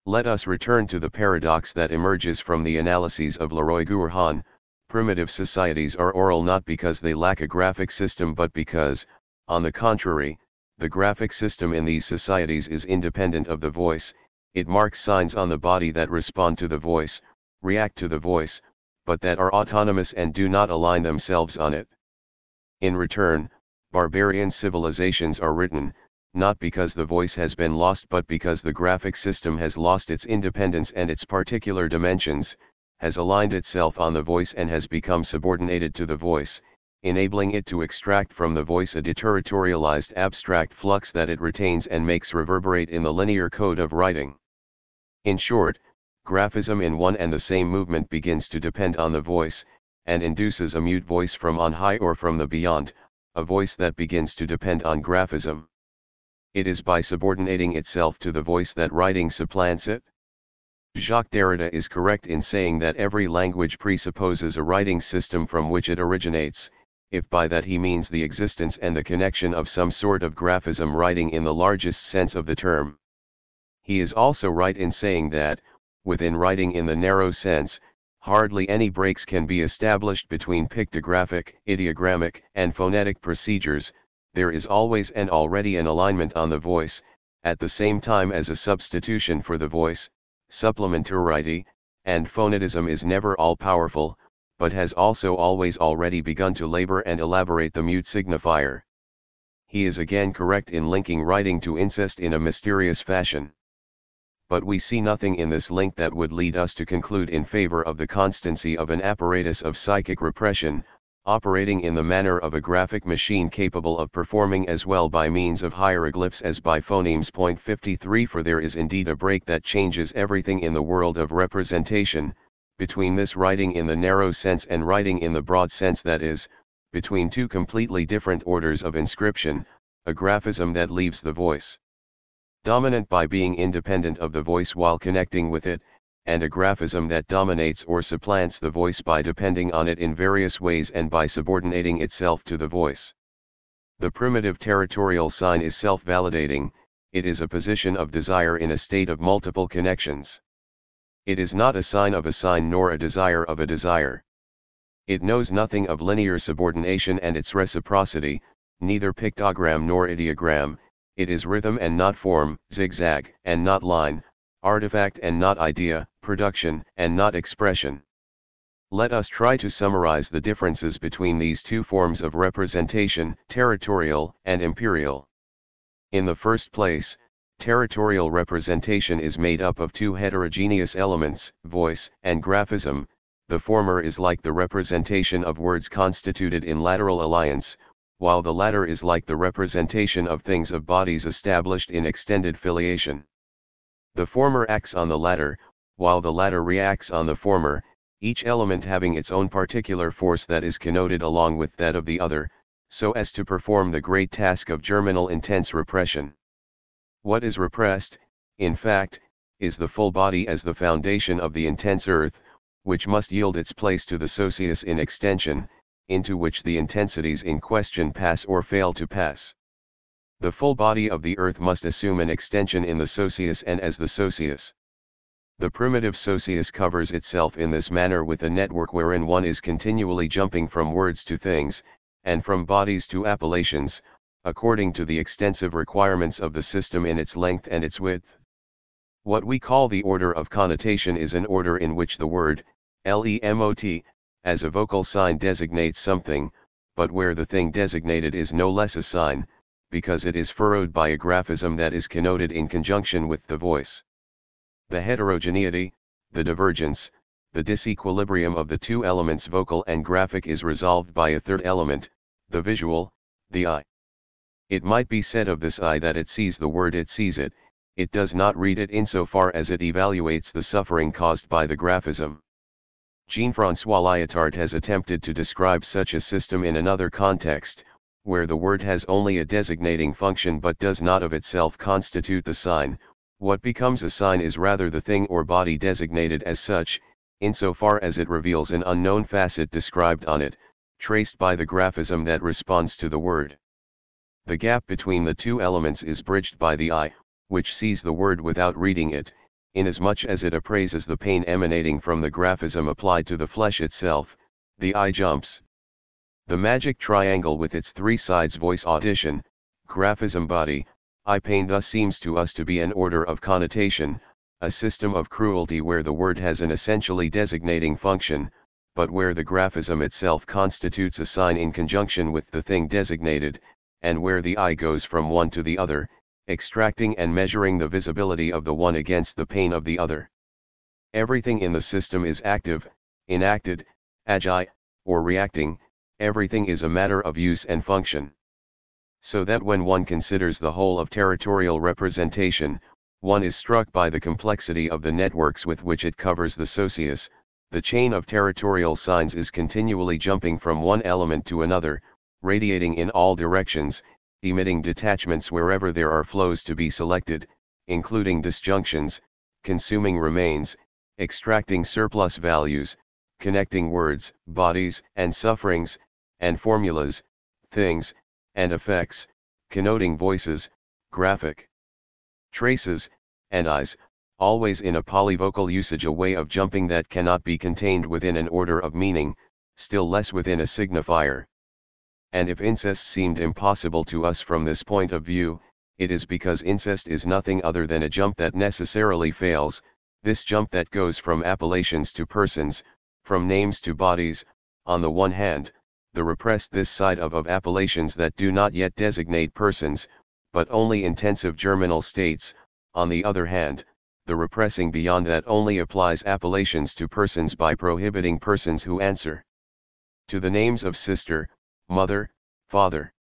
Let us return to the paradox that emerges from the analyses of Leroi-Gourhan, primitive societies are oral not because they lack a graphic system but because, on the contrary, the graphic system in these societies is independent of the voice, it marks signs on the body that respond to the voice, react to the voice, but that are autonomous and do not align themselves on it. In return, barbarian civilizations are written, not because the voice has been lost but because the graphic system has lost its independence and its particular dimensions, has aligned itself on the voice and has become subordinated to the voice, enabling it to extract from the voice a deterritorialized abstract flux that it retains and makes reverberate in the linear code of writing. In short, graphism in one and the same movement begins to depend on the voice, and induces a mute voice from on high or from the beyond, a voice that begins to depend on graphism. It is by subordinating itself to the voice that writing supplants it. Jacques Derrida is correct in saying that every language presupposes a writing system from which it originates, if by that he means the existence and the connection of some sort of graphism writing in the largest sense of the term. He is also right in saying that, within writing in the narrow sense, hardly any breaks can be established between pictographic, ideogrammic, and phonetic procedures, there is always and already an alignment on the voice, at the same time as a substitution for the voice, supplementarity, and phonetism is never all-powerful, but has also always already begun to labor and elaborate the mute signifier. He is again correct in linking writing to incest in a mysterious fashion but we see nothing in this link that would lead us to conclude in favor of the constancy of an apparatus of psychic repression, operating in the manner of a graphic machine capable of performing as well by means of hieroglyphs as by phonemes. Point 53 For there is indeed a break that changes everything in the world of representation, between this writing in the narrow sense and writing in the broad sense that is, between two completely different orders of inscription, a graphism that leaves the voice dominant by being independent of the voice while connecting with it, and a graphism that dominates or supplants the voice by depending on it in various ways and by subordinating itself to the voice. The primitive territorial sign is self-validating, it is a position of desire in a state of multiple connections. It is not a sign of a sign nor a desire of a desire. It knows nothing of linear subordination and its reciprocity, neither pictogram nor ideogram, it is rhythm and not form, zigzag and not line, artifact and not idea, production and not expression. Let us try to summarize the differences between these two forms of representation, territorial and imperial. In the first place, territorial representation is made up of two heterogeneous elements, voice and graphism, the former is like the representation of words constituted in lateral alliance, while the latter is like the representation of things of bodies established in extended filiation. The former acts on the latter, while the latter reacts on the former, each element having its own particular force that is connoted along with that of the other, so as to perform the great task of germinal intense repression. What is repressed, in fact, is the full body as the foundation of the intense earth, which must yield its place to the socius in extension, into which the intensities in question pass or fail to pass. The full body of the earth must assume an extension in the socius and as the socius. The primitive socius covers itself in this manner with a network wherein one is continually jumping from words to things, and from bodies to appellations, according to the extensive requirements of the system in its length and its width. What we call the order of connotation is an order in which the word, le mot, as a vocal sign designates something, but where the thing designated is no less a sign, because it is furrowed by a graphism that is connoted in conjunction with the voice. The heterogeneity, the divergence, the disequilibrium of the two elements vocal and graphic is resolved by a third element, the visual, the eye. It might be said of this eye that it sees the word it sees it, it does not read it insofar as it evaluates the suffering caused by the graphism. Jean-François Lyotard has attempted to describe such a system in another context, where the word has only a designating function but does not of itself constitute the sign, what becomes a sign is rather the thing or body designated as such, insofar as it reveals an unknown facet described on it, traced by the graphism that responds to the word. The gap between the two elements is bridged by the eye, which sees the word without reading it, inasmuch as it appraises the pain emanating from the graphism applied to the flesh itself, the eye jumps. The magic triangle with its three sides voice audition, graphism body, Eye pain thus seems to us to be an order of connotation, a system of cruelty where the word has an essentially designating function, but where the graphism itself constitutes a sign in conjunction with the thing designated, and where the eye goes from one to the other, extracting and measuring the visibility of the one against the pain of the other. Everything in the system is active, enacted, agi, or reacting, everything is a matter of use and function. So that when one considers the whole of territorial representation, one is struck by the complexity of the networks with which it covers the socius, the chain of territorial signs is continually jumping from one element to another, radiating in all directions, emitting detachments wherever there are flows to be selected, including disjunctions, consuming remains, extracting surplus values, connecting words, bodies, and sufferings, and formulas, things, and effects, connoting voices, graphic traces, and eyes, always in a polyvocal usage a way of jumping that cannot be contained within an order of meaning, still less within a signifier. And if incest seemed impossible to us from this point of view, it is because incest is nothing other than a jump that necessarily fails, this jump that goes from appellations to persons, from names to bodies, on the one hand, the repressed this side of of appellations that do not yet designate persons, but only intensive germinal states, on the other hand, the repressing beyond that only applies appellations to persons by prohibiting persons who answer to the names of sister, mother, father.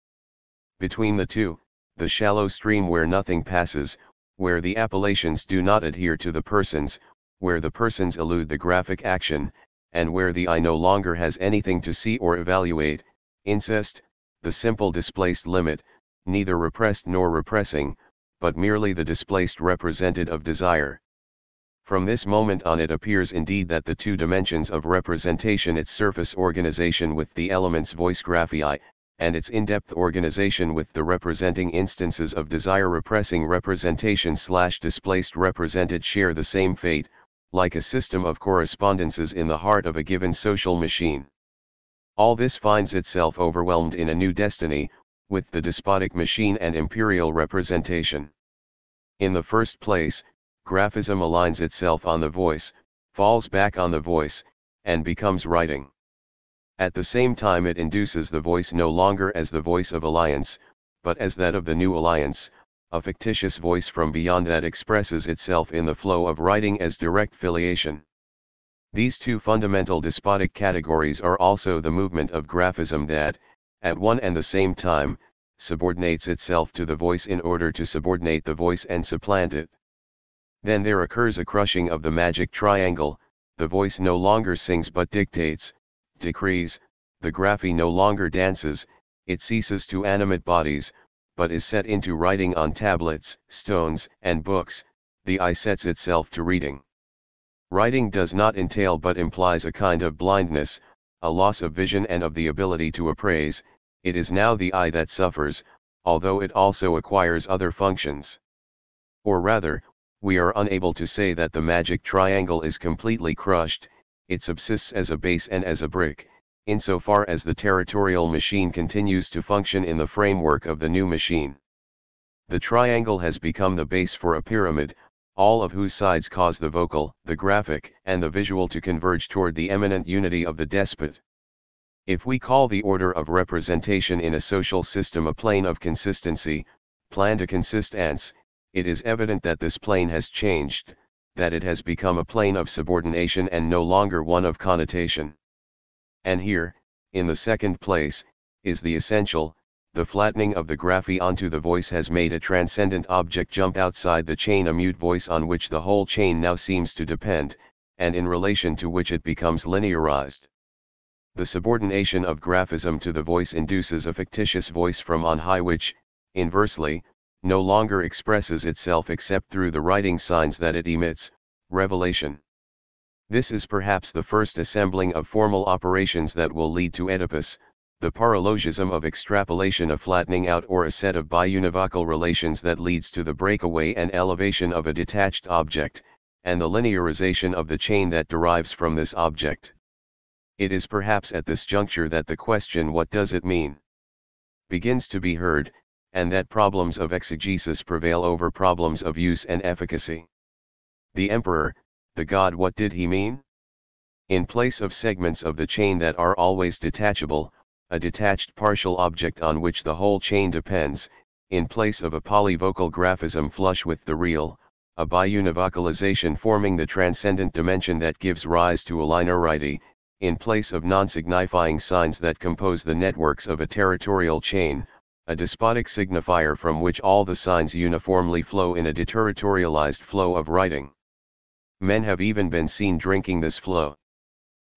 Between the two, the shallow stream where nothing passes, where the appellations do not adhere to the persons, where the persons elude the graphic action, and where the eye no longer has anything to see or evaluate, incest, the simple displaced limit, neither repressed nor repressing, but merely the displaced represented of desire. From this moment on it appears indeed that the two dimensions of representation its surface organization with the elements voice graphii, and its in-depth organization with the representing instances of desire repressing representation slash displaced represented share the same fate, like a system of correspondences in the heart of a given social machine. All this finds itself overwhelmed in a new destiny, with the despotic machine and imperial representation. In the first place, graphism aligns itself on the voice, falls back on the voice, and becomes writing. At the same time it induces the voice no longer as the voice of alliance, but as that of the new alliance, a fictitious voice from beyond that expresses itself in the flow of writing as direct filiation. These two fundamental despotic categories are also the movement of graphism that, at one and the same time, subordinates itself to the voice in order to subordinate the voice and supplant it. Then there occurs a crushing of the magic triangle, the voice no longer sings but dictates, decrees, the graphy no longer dances, it ceases to animate bodies, but is set into writing on tablets, stones, and books, the eye sets itself to reading. Writing does not entail but implies a kind of blindness, a loss of vision and of the ability to appraise, it is now the eye that suffers, although it also acquires other functions. Or rather, we are unable to say that the magic triangle is completely crushed, it subsists as a base and as a brick, insofar as the territorial machine continues to function in the framework of the new machine. The triangle has become the base for a pyramid, all of whose sides cause the vocal, the graphic, and the visual to converge toward the eminent unity of the despot. If we call the order of representation in a social system a plane of consistency, plan de consistance, it is evident that this plane has changed, that it has become a plane of subordination and no longer one of connotation. And here, in the second place, is the essential, the flattening of the graphy onto the voice has made a transcendent object jump outside the chain a mute voice on which the whole chain now seems to depend, and in relation to which it becomes linearized. The subordination of graphism to the voice induces a fictitious voice from on high which, inversely, no longer expresses itself except through the writing signs that it emits, revelation. This is perhaps the first assembling of formal operations that will lead to Oedipus, the paralogism of extrapolation a flattening out or a set of biunivocal relations that leads to the breakaway and elevation of a detached object, and the linearization of the chain that derives from this object. It is perhaps at this juncture that the question what does it mean? begins to be heard, and that problems of exegesis prevail over problems of use and efficacy. The emperor, the god what did he mean? In place of segments of the chain that are always detachable, a detached partial object on which the whole chain depends, in place of a polyvocal graphism flush with the real, a biunivocalization forming the transcendent dimension that gives rise to a linearity, in place of non-signifying signs that compose the networks of a territorial chain, a despotic signifier from which all the signs uniformly flow in a deterritorialized flow of writing. Men have even been seen drinking this flow.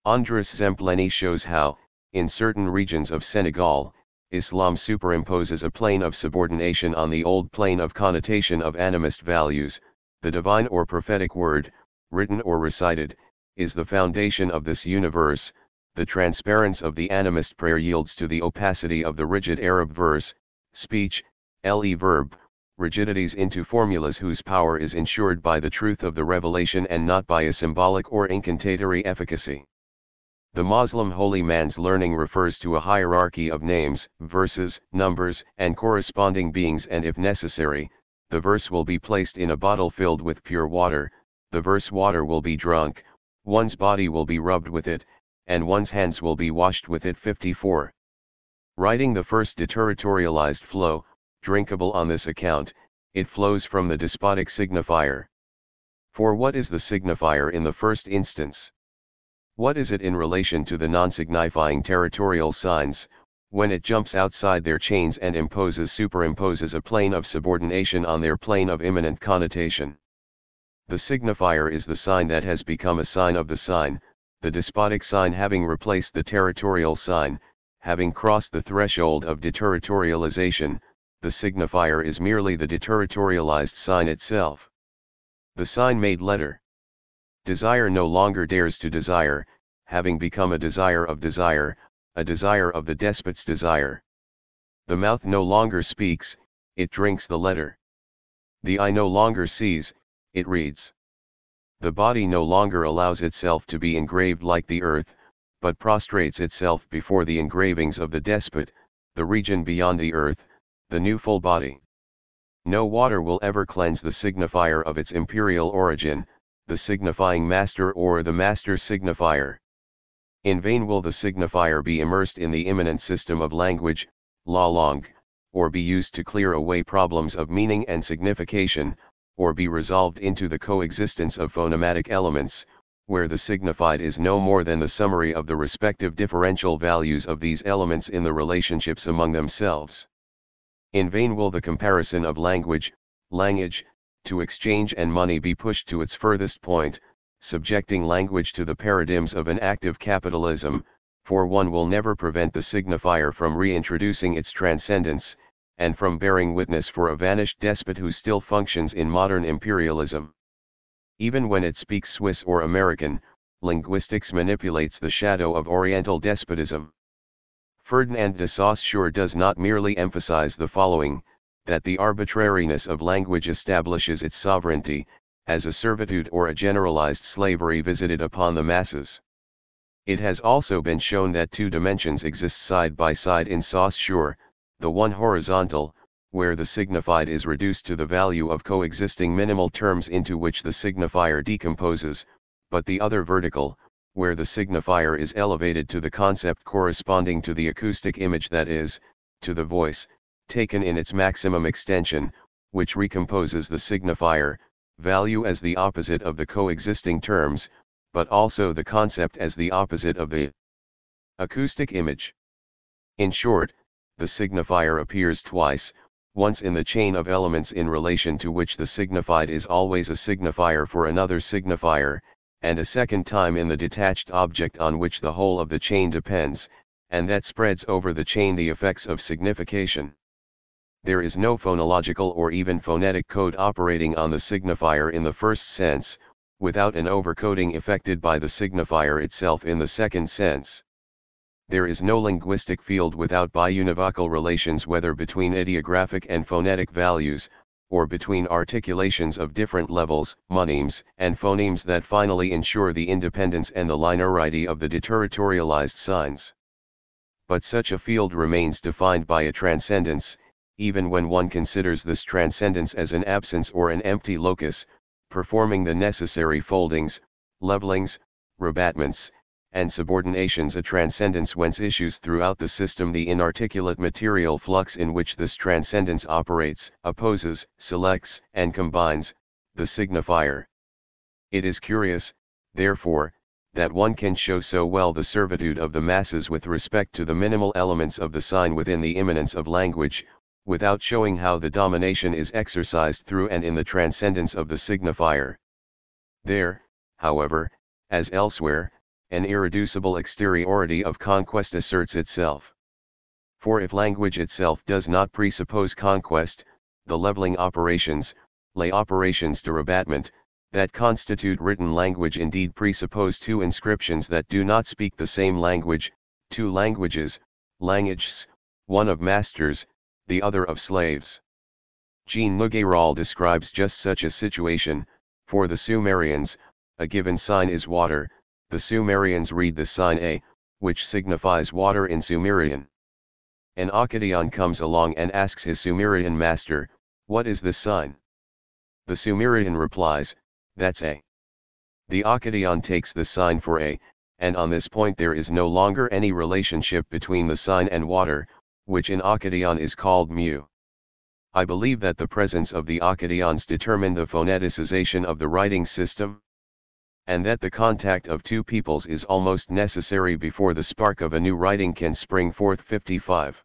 Andras Zempleni shows how, in certain regions of Senegal, Islam superimposes a plane of subordination on the old plane of connotation of animist values, the divine or prophetic word, written or recited, is the foundation of this universe, the transparence of the animist prayer yields to the opacity of the rigid Arab verse, speech, le verb, rigidities into formulas whose power is ensured by the truth of the revelation and not by a symbolic or incantatory efficacy. The Muslim holy man's learning refers to a hierarchy of names, verses, numbers, and corresponding beings and if necessary, the verse will be placed in a bottle filled with pure water, the verse water will be drunk, one's body will be rubbed with it, and one's hands will be washed with it 54. Writing the first deterritorialized flow, drinkable on this account, it flows from the despotic signifier. For what is the signifier in the first instance? What is it in relation to the non-signifying territorial signs, when it jumps outside their chains and imposes superimposes a plane of subordination on their plane of immanent connotation? The signifier is the sign that has become a sign of the sign, the despotic sign having replaced the territorial sign, having crossed the threshold of deterritorialization, the signifier is merely the deterritorialized sign itself. The sign made letter. Desire no longer dares to desire, having become a desire of desire, a desire of the despot's desire. The mouth no longer speaks, it drinks the letter. The eye no longer sees, it reads. The body no longer allows itself to be engraved like the earth, but prostrates itself before the engravings of the despot, the region beyond the earth, the new full body. No water will ever cleanse the signifier of its imperial origin, the signifying master or the master signifier. In vain will the signifier be immersed in the immanent system of language, la langue, or be used to clear away problems of meaning and signification, or be resolved into the coexistence of phonematic elements, where the signified is no more than the summary of the respective differential values of these elements in the relationships among themselves. In vain will the comparison of language, language, to exchange and money be pushed to its furthest point, subjecting language to the paradigms of an active capitalism, for one will never prevent the signifier from reintroducing its transcendence, and from bearing witness for a vanished despot who still functions in modern imperialism. Even when it speaks Swiss or American, linguistics manipulates the shadow of Oriental despotism. Ferdinand de Saussure does not merely emphasize the following, that the arbitrariness of language establishes its sovereignty, as a servitude or a generalized slavery visited upon the masses. It has also been shown that two dimensions exist side by side in Saussure, the one horizontal, where the signified is reduced to the value of coexisting minimal terms into which the signifier decomposes, but the other vertical, where the signifier is elevated to the concept corresponding to the acoustic image that is, to the voice, taken in its maximum extension, which recomposes the signifier, value as the opposite of the coexisting terms, but also the concept as the opposite of the acoustic image. In short, the signifier appears twice, once in the chain of elements in relation to which the signified is always a signifier for another signifier, and a second time in the detached object on which the whole of the chain depends, and that spreads over the chain the effects of signification. There is no phonological or even phonetic code operating on the signifier in the first sense, without an overcoding effected by the signifier itself in the second sense there is no linguistic field without biunivocal relations whether between ideographic and phonetic values, or between articulations of different levels, monemes and phonemes that finally ensure the independence and the linearity of the deterritorialized signs. But such a field remains defined by a transcendence, even when one considers this transcendence as an absence or an empty locus, performing the necessary foldings, levelings, rabattements, and subordinations a transcendence whence issues throughout the system the inarticulate material flux in which this transcendence operates, opposes, selects, and combines, the signifier. It is curious, therefore, that one can show so well the servitude of the masses with respect to the minimal elements of the sign within the immanence of language, without showing how the domination is exercised through and in the transcendence of the signifier. There, however, as elsewhere, an irreducible exteriority of conquest asserts itself. For if language itself does not presuppose conquest, the leveling operations, lay operations de rabattement, that constitute written language indeed presuppose two inscriptions that do not speak the same language, two languages, languages, one of masters, the other of slaves. Jean Le describes just such a situation, for the Sumerians, a given sign is water, the Sumerians read the sign A, which signifies water in Sumerian. An Akkadian comes along and asks his Sumerian master, what is this sign? The Sumerian replies, that's A. The Akkadian takes the sign for A, and on this point there is no longer any relationship between the sign and water, which in Akkadian is called mu. I believe that the presence of the Akkadians determined the phoneticization of the writing system, and that the contact of two peoples is almost necessary before the spark of a new writing can spring forth 55.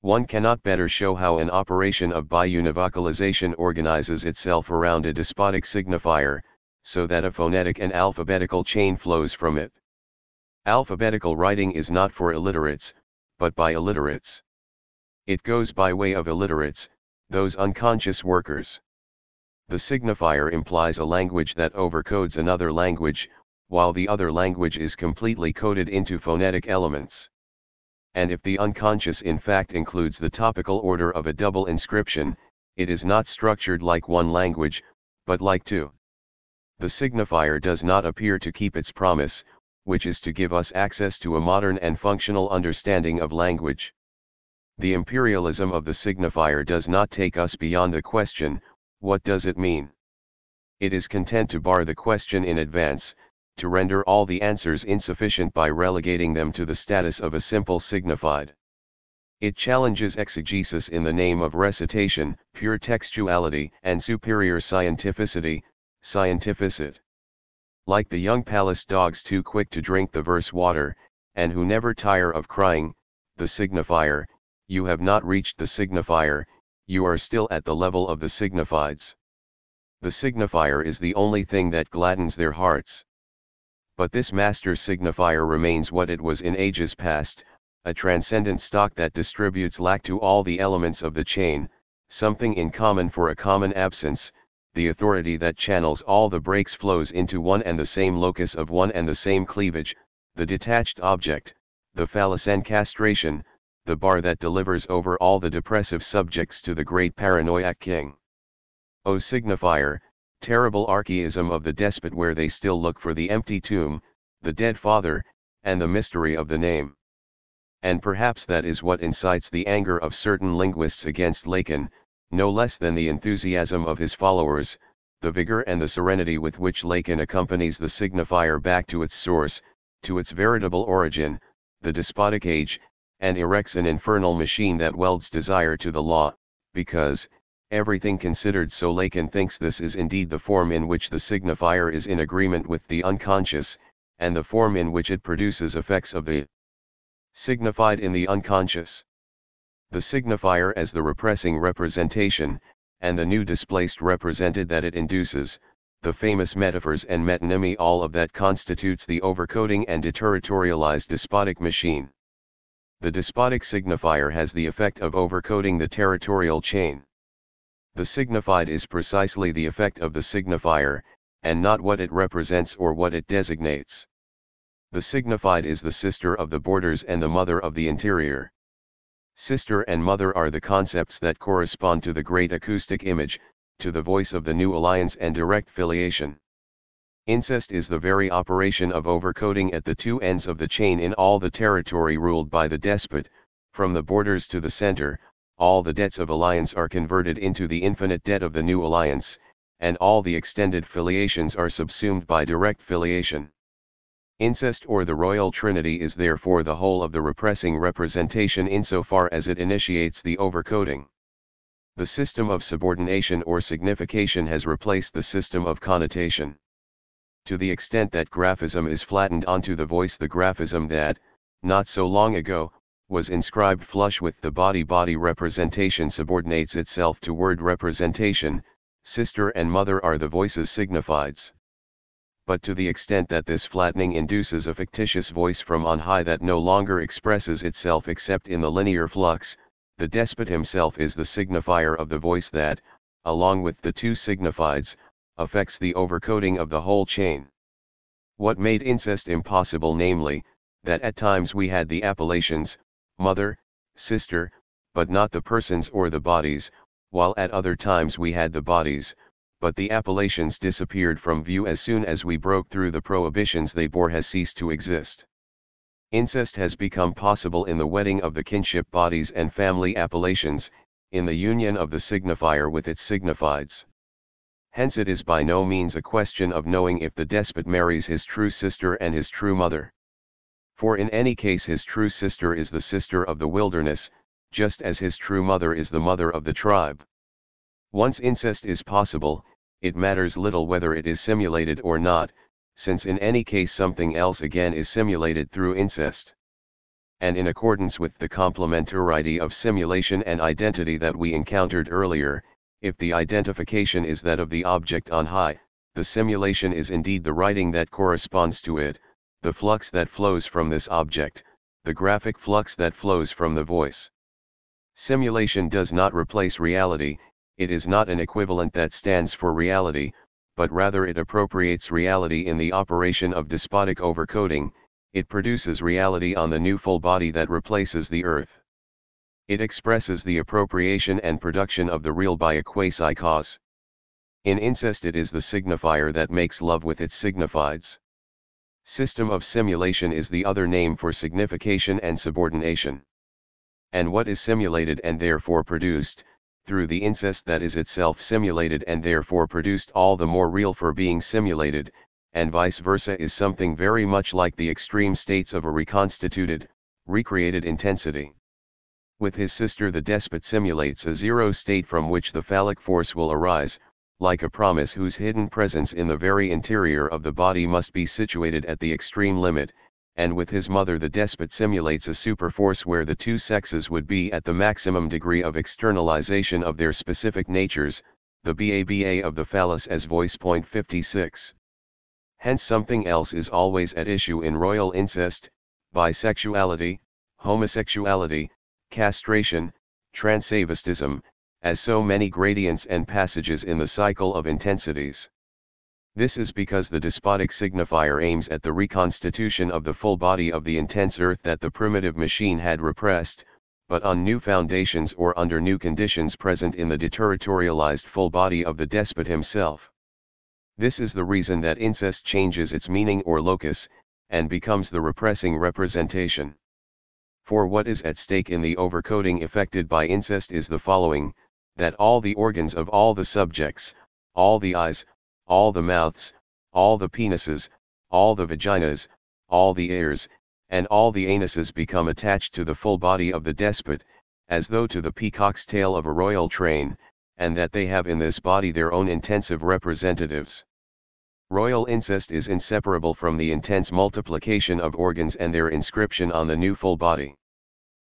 One cannot better show how an operation of biunivocalization organizes itself around a despotic signifier, so that a phonetic and alphabetical chain flows from it. Alphabetical writing is not for illiterates, but by illiterates. It goes by way of illiterates, those unconscious workers. The signifier implies a language that overcodes another language, while the other language is completely coded into phonetic elements. And if the unconscious in fact includes the topical order of a double inscription, it is not structured like one language, but like two. The signifier does not appear to keep its promise, which is to give us access to a modern and functional understanding of language. The imperialism of the signifier does not take us beyond the question, what does it mean? It is content to bar the question in advance, to render all the answers insufficient by relegating them to the status of a simple signified. It challenges exegesis in the name of recitation, pure textuality, and superior scientificity, scientificit. Like the young palace dogs too quick to drink the verse water, and who never tire of crying, the signifier, you have not reached the signifier, you are still at the level of the signifieds. The signifier is the only thing that gladdens their hearts. But this master signifier remains what it was in ages past, a transcendent stock that distributes lack to all the elements of the chain, something in common for a common absence, the authority that channels all the breaks flows into one and the same locus of one and the same cleavage, the detached object, the phallus and castration, the bar that delivers over all the depressive subjects to the great paranoiac king. O signifier, terrible archaism of the despot where they still look for the empty tomb, the dead father, and the mystery of the name. And perhaps that is what incites the anger of certain linguists against Lacan, no less than the enthusiasm of his followers, the vigor and the serenity with which Lacan accompanies the signifier back to its source, to its veritable origin, the despotic age, and erects an infernal machine that welds desire to the law, because, Everything considered so Lacan thinks this is indeed the form in which the signifier is in agreement with the unconscious, and the form in which it produces effects of the signified in the unconscious. The signifier as the repressing representation, and the new displaced represented that it induces, the famous metaphors and metonymy all of that constitutes the overcoding and deterritorialized despotic machine. The despotic signifier has the effect of overcoding the territorial chain. The signified is precisely the effect of the signifier, and not what it represents or what it designates. The signified is the sister of the borders and the mother of the interior. Sister and mother are the concepts that correspond to the great acoustic image, to the voice of the new alliance and direct filiation. Incest is the very operation of overcoding at the two ends of the chain in all the territory ruled by the despot, from the borders to the center, all the debts of alliance are converted into the infinite debt of the new alliance, and all the extended filiations are subsumed by direct filiation. Incest or the royal trinity is therefore the whole of the repressing representation insofar as it initiates the overcoding. The system of subordination or signification has replaced the system of connotation. To the extent that graphism is flattened onto the voice the graphism that, not so long ago, was inscribed flush with the body-body representation subordinates itself to word representation, sister and mother are the voices signifieds. But to the extent that this flattening induces a fictitious voice from on high that no longer expresses itself except in the linear flux, the despot himself is the signifier of the voice that, along with the two signifieds, affects the overcoding of the whole chain. What made incest impossible namely, that at times we had the appellations, mother, sister, but not the persons or the bodies, while at other times we had the bodies, but the appellations disappeared from view as soon as we broke through the prohibitions they bore has ceased to exist. Incest has become possible in the wedding of the kinship bodies and family appellations, in the union of the signifier with its signifieds. Hence it is by no means a question of knowing if the despot marries his true sister and his true mother. For in any case his true sister is the sister of the wilderness, just as his true mother is the mother of the tribe. Once incest is possible, it matters little whether it is simulated or not, since in any case something else again is simulated through incest. And in accordance with the complementarity of simulation and identity that we encountered earlier, if the identification is that of the object on high, the simulation is indeed the writing that corresponds to it, the flux that flows from this object, the graphic flux that flows from the voice. Simulation does not replace reality, it is not an equivalent that stands for reality, but rather it appropriates reality in the operation of despotic overcoding, it produces reality on the new full body that replaces the earth. It expresses the appropriation and production of the real by a quasi-cause. In incest it is the signifier that makes love with its signifieds. System of simulation is the other name for signification and subordination. And what is simulated and therefore produced, through the incest that is itself simulated and therefore produced all the more real for being simulated, and vice versa is something very much like the extreme states of a reconstituted, recreated intensity. With his sister the despot simulates a zero state from which the phallic force will arise, like a promise whose hidden presence in the very interior of the body must be situated at the extreme limit, and with his mother the despot simulates a superforce where the two sexes would be at the maximum degree of externalization of their specific natures, the BABA of the phallus as voice point 56. Hence something else is always at issue in royal incest, bisexuality, homosexuality, castration, transvestism, as so many gradients and passages in the cycle of intensities. This is because the despotic signifier aims at the reconstitution of the full body of the intense earth that the primitive machine had repressed, but on new foundations or under new conditions present in the deterritorialized full body of the despot himself. This is the reason that incest changes its meaning or locus, and becomes the repressing representation. For what is at stake in the overcoding effected by incest is the following, that all the organs of all the subjects, all the eyes, all the mouths, all the penises, all the vaginas, all the ears, and all the anuses become attached to the full body of the despot, as though to the peacock's tail of a royal train, and that they have in this body their own intensive representatives. Royal incest is inseparable from the intense multiplication of organs and their inscription on the new full body.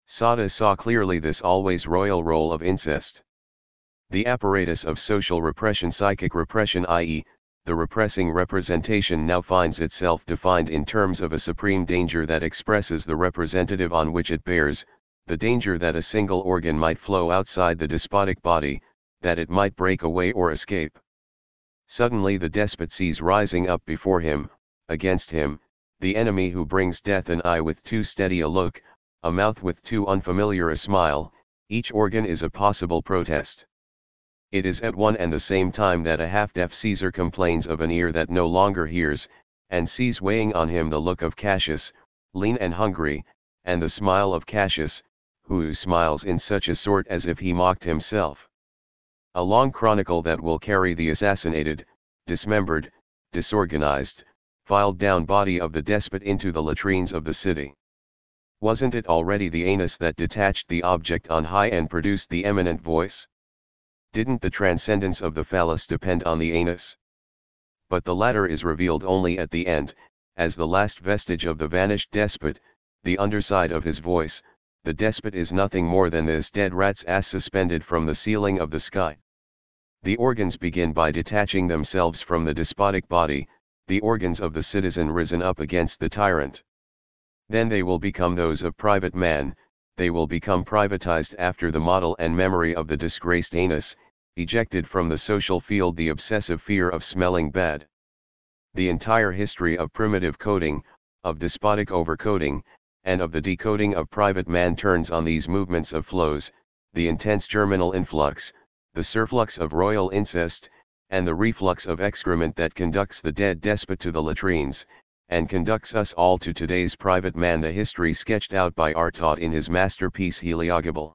Sade saw clearly this always royal role of incest. The apparatus of social repression psychic repression i.e., the repressing representation now finds itself defined in terms of a supreme danger that expresses the representative on which it bears, the danger that a single organ might flow outside the despotic body, that it might break away or escape. Suddenly the despot sees rising up before him, against him, the enemy who brings death an eye with too steady a look, a mouth with too unfamiliar a smile, each organ is a possible protest. It is at one and the same time that a half-deaf Caesar complains of an ear that no longer hears, and sees weighing on him the look of Cassius, lean and hungry, and the smile of Cassius, who smiles in such a sort as if he mocked himself. A long chronicle that will carry the assassinated, dismembered, disorganized, filed down body of the despot into the latrines of the city. Wasn't it already the anus that detached the object on high and produced the eminent voice? Didn't the transcendence of the phallus depend on the anus? But the latter is revealed only at the end, as the last vestige of the vanished despot, the underside of his voice, the despot is nothing more than this dead rat's ass suspended from the ceiling of the sky. The organs begin by detaching themselves from the despotic body, the organs of the citizen risen up against the tyrant. Then they will become those of private man, they will become privatized after the model and memory of the disgraced anus, ejected from the social field the obsessive fear of smelling bad. The entire history of primitive coding, of despotic overcoding, and of the decoding of private man turns on these movements of flows, the intense germinal influx, the surflux of royal incest, and the reflux of excrement that conducts the dead despot to the latrines, and conducts us all to today's private man the history sketched out by Artaud in his masterpiece Heliogabal.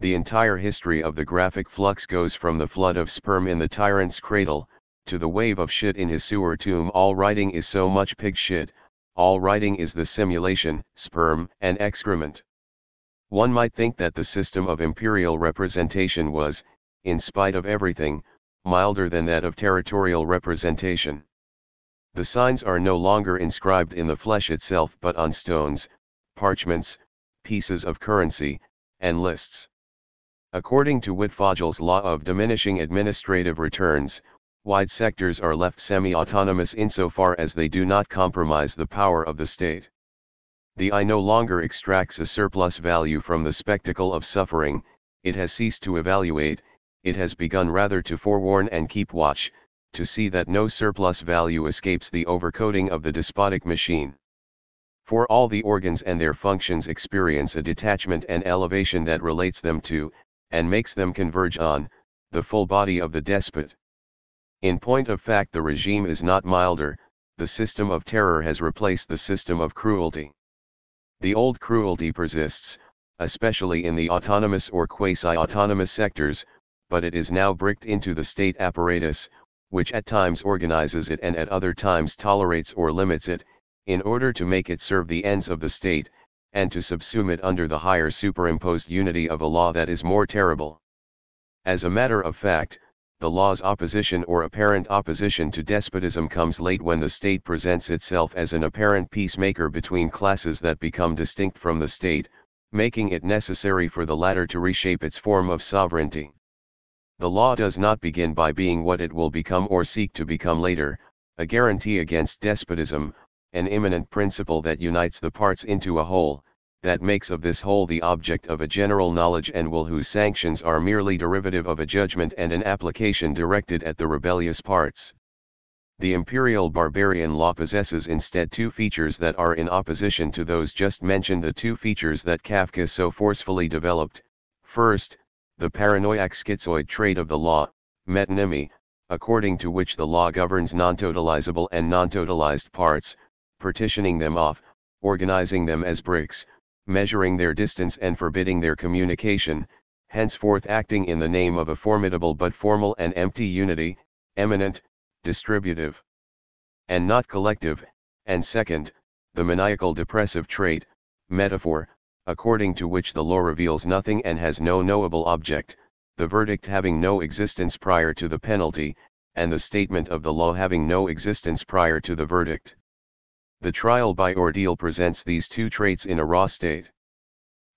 The entire history of the graphic flux goes from the flood of sperm in the tyrant's cradle, to the wave of shit in his sewer tomb all writing is so much pig shit, all writing is the simulation, sperm, and excrement. One might think that the system of imperial representation was, in spite of everything, milder than that of territorial representation. The signs are no longer inscribed in the flesh itself but on stones, parchments, pieces of currency, and lists. According to Wittfogel's law of diminishing administrative returns, wide sectors are left semi-autonomous insofar as they do not compromise the power of the state. The eye no longer extracts a surplus value from the spectacle of suffering, it has ceased to evaluate, it has begun rather to forewarn and keep watch, to see that no surplus value escapes the overcoding of the despotic machine. For all the organs and their functions experience a detachment and elevation that relates them to, and makes them converge on, the full body of the despot. In point of fact the regime is not milder, the system of terror has replaced the system of cruelty. The old cruelty persists, especially in the autonomous or quasi-autonomous sectors, but it is now bricked into the state apparatus, which at times organizes it and at other times tolerates or limits it, in order to make it serve the ends of the state, and to subsume it under the higher superimposed unity of a law that is more terrible. As a matter of fact, the law's opposition or apparent opposition to despotism comes late when the state presents itself as an apparent peacemaker between classes that become distinct from the state, making it necessary for the latter to reshape its form of sovereignty. The law does not begin by being what it will become or seek to become later, a guarantee against despotism, an immanent principle that unites the parts into a whole, that makes of this whole the object of a general knowledge and will whose sanctions are merely derivative of a judgment and an application directed at the rebellious parts. The imperial barbarian law possesses instead two features that are in opposition to those just mentioned the two features that Kafka so forcefully developed, first, the paranoiac schizoid trait of the law, metonymy, according to which the law governs non-totalizable and non-totalized parts, partitioning them off, organizing them as bricks, measuring their distance and forbidding their communication, henceforth acting in the name of a formidable but formal and empty unity, eminent, distributive, and not collective, and second, the maniacal depressive trait, metaphor, according to which the law reveals nothing and has no knowable object, the verdict having no existence prior to the penalty, and the statement of the law having no existence prior to the verdict. The trial by ordeal presents these two traits in a raw state.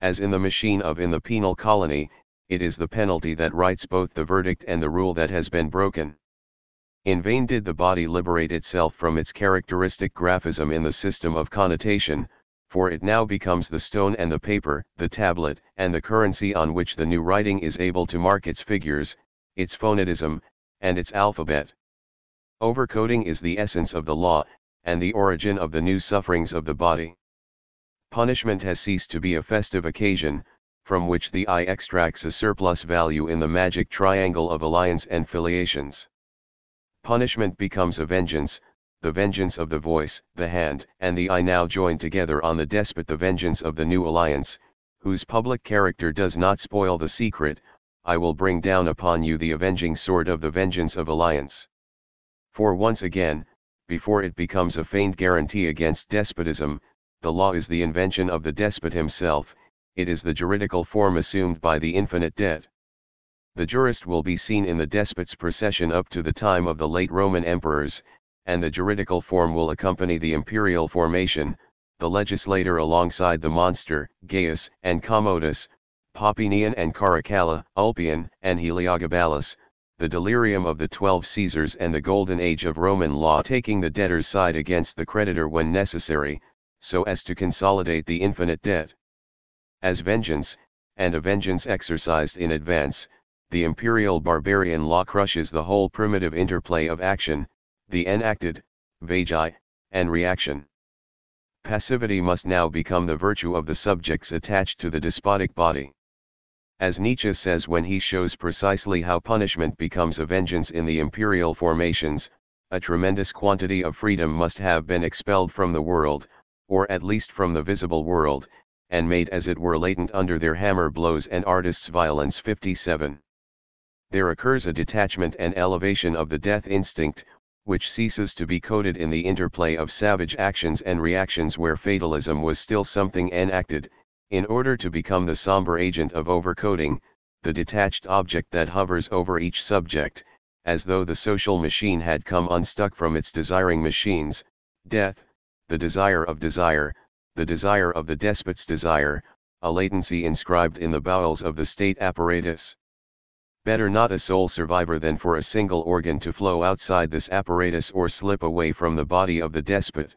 As in the machine of in the penal colony, it is the penalty that writes both the verdict and the rule that has been broken. In vain did the body liberate itself from its characteristic graphism in the system of connotation, for it now becomes the stone and the paper, the tablet, and the currency on which the new writing is able to mark its figures, its phonetism, and its alphabet. Overcoding is the essence of the law, and the origin of the new sufferings of the body. Punishment has ceased to be a festive occasion, from which the eye extracts a surplus value in the magic triangle of alliance and filiations. Punishment becomes a vengeance, the vengeance of the voice, the hand, and the eye now joined together on the despot the vengeance of the new alliance, whose public character does not spoil the secret, I will bring down upon you the avenging sword of the vengeance of alliance. For once again, before it becomes a feigned guarantee against despotism, the law is the invention of the despot himself, it is the juridical form assumed by the infinite debt. The jurist will be seen in the despot's procession up to the time of the late Roman emperors, and the juridical form will accompany the imperial formation, the legislator alongside the monster, Gaius and Commodus, Papinian and Caracalla, Ulpian and Heliogabalus, the delirium of the twelve Caesars and the golden age of Roman law taking the debtor's side against the creditor when necessary, so as to consolidate the infinite debt. As vengeance, and a vengeance exercised in advance, the imperial barbarian law crushes the whole primitive interplay of action, the enacted, vagi, and reaction. Passivity must now become the virtue of the subjects attached to the despotic body. As Nietzsche says when he shows precisely how punishment becomes a vengeance in the imperial formations, a tremendous quantity of freedom must have been expelled from the world, or at least from the visible world, and made as it were latent under their hammer blows and artists' violence 57. There occurs a detachment and elevation of the death instinct, which ceases to be coded in the interplay of savage actions and reactions where fatalism was still something enacted, in order to become the somber agent of overcoding, the detached object that hovers over each subject, as though the social machine had come unstuck from its desiring machines, death, the desire of desire, the desire of the despot's desire, a latency inscribed in the bowels of the state apparatus. Better not a sole survivor than for a single organ to flow outside this apparatus or slip away from the body of the despot.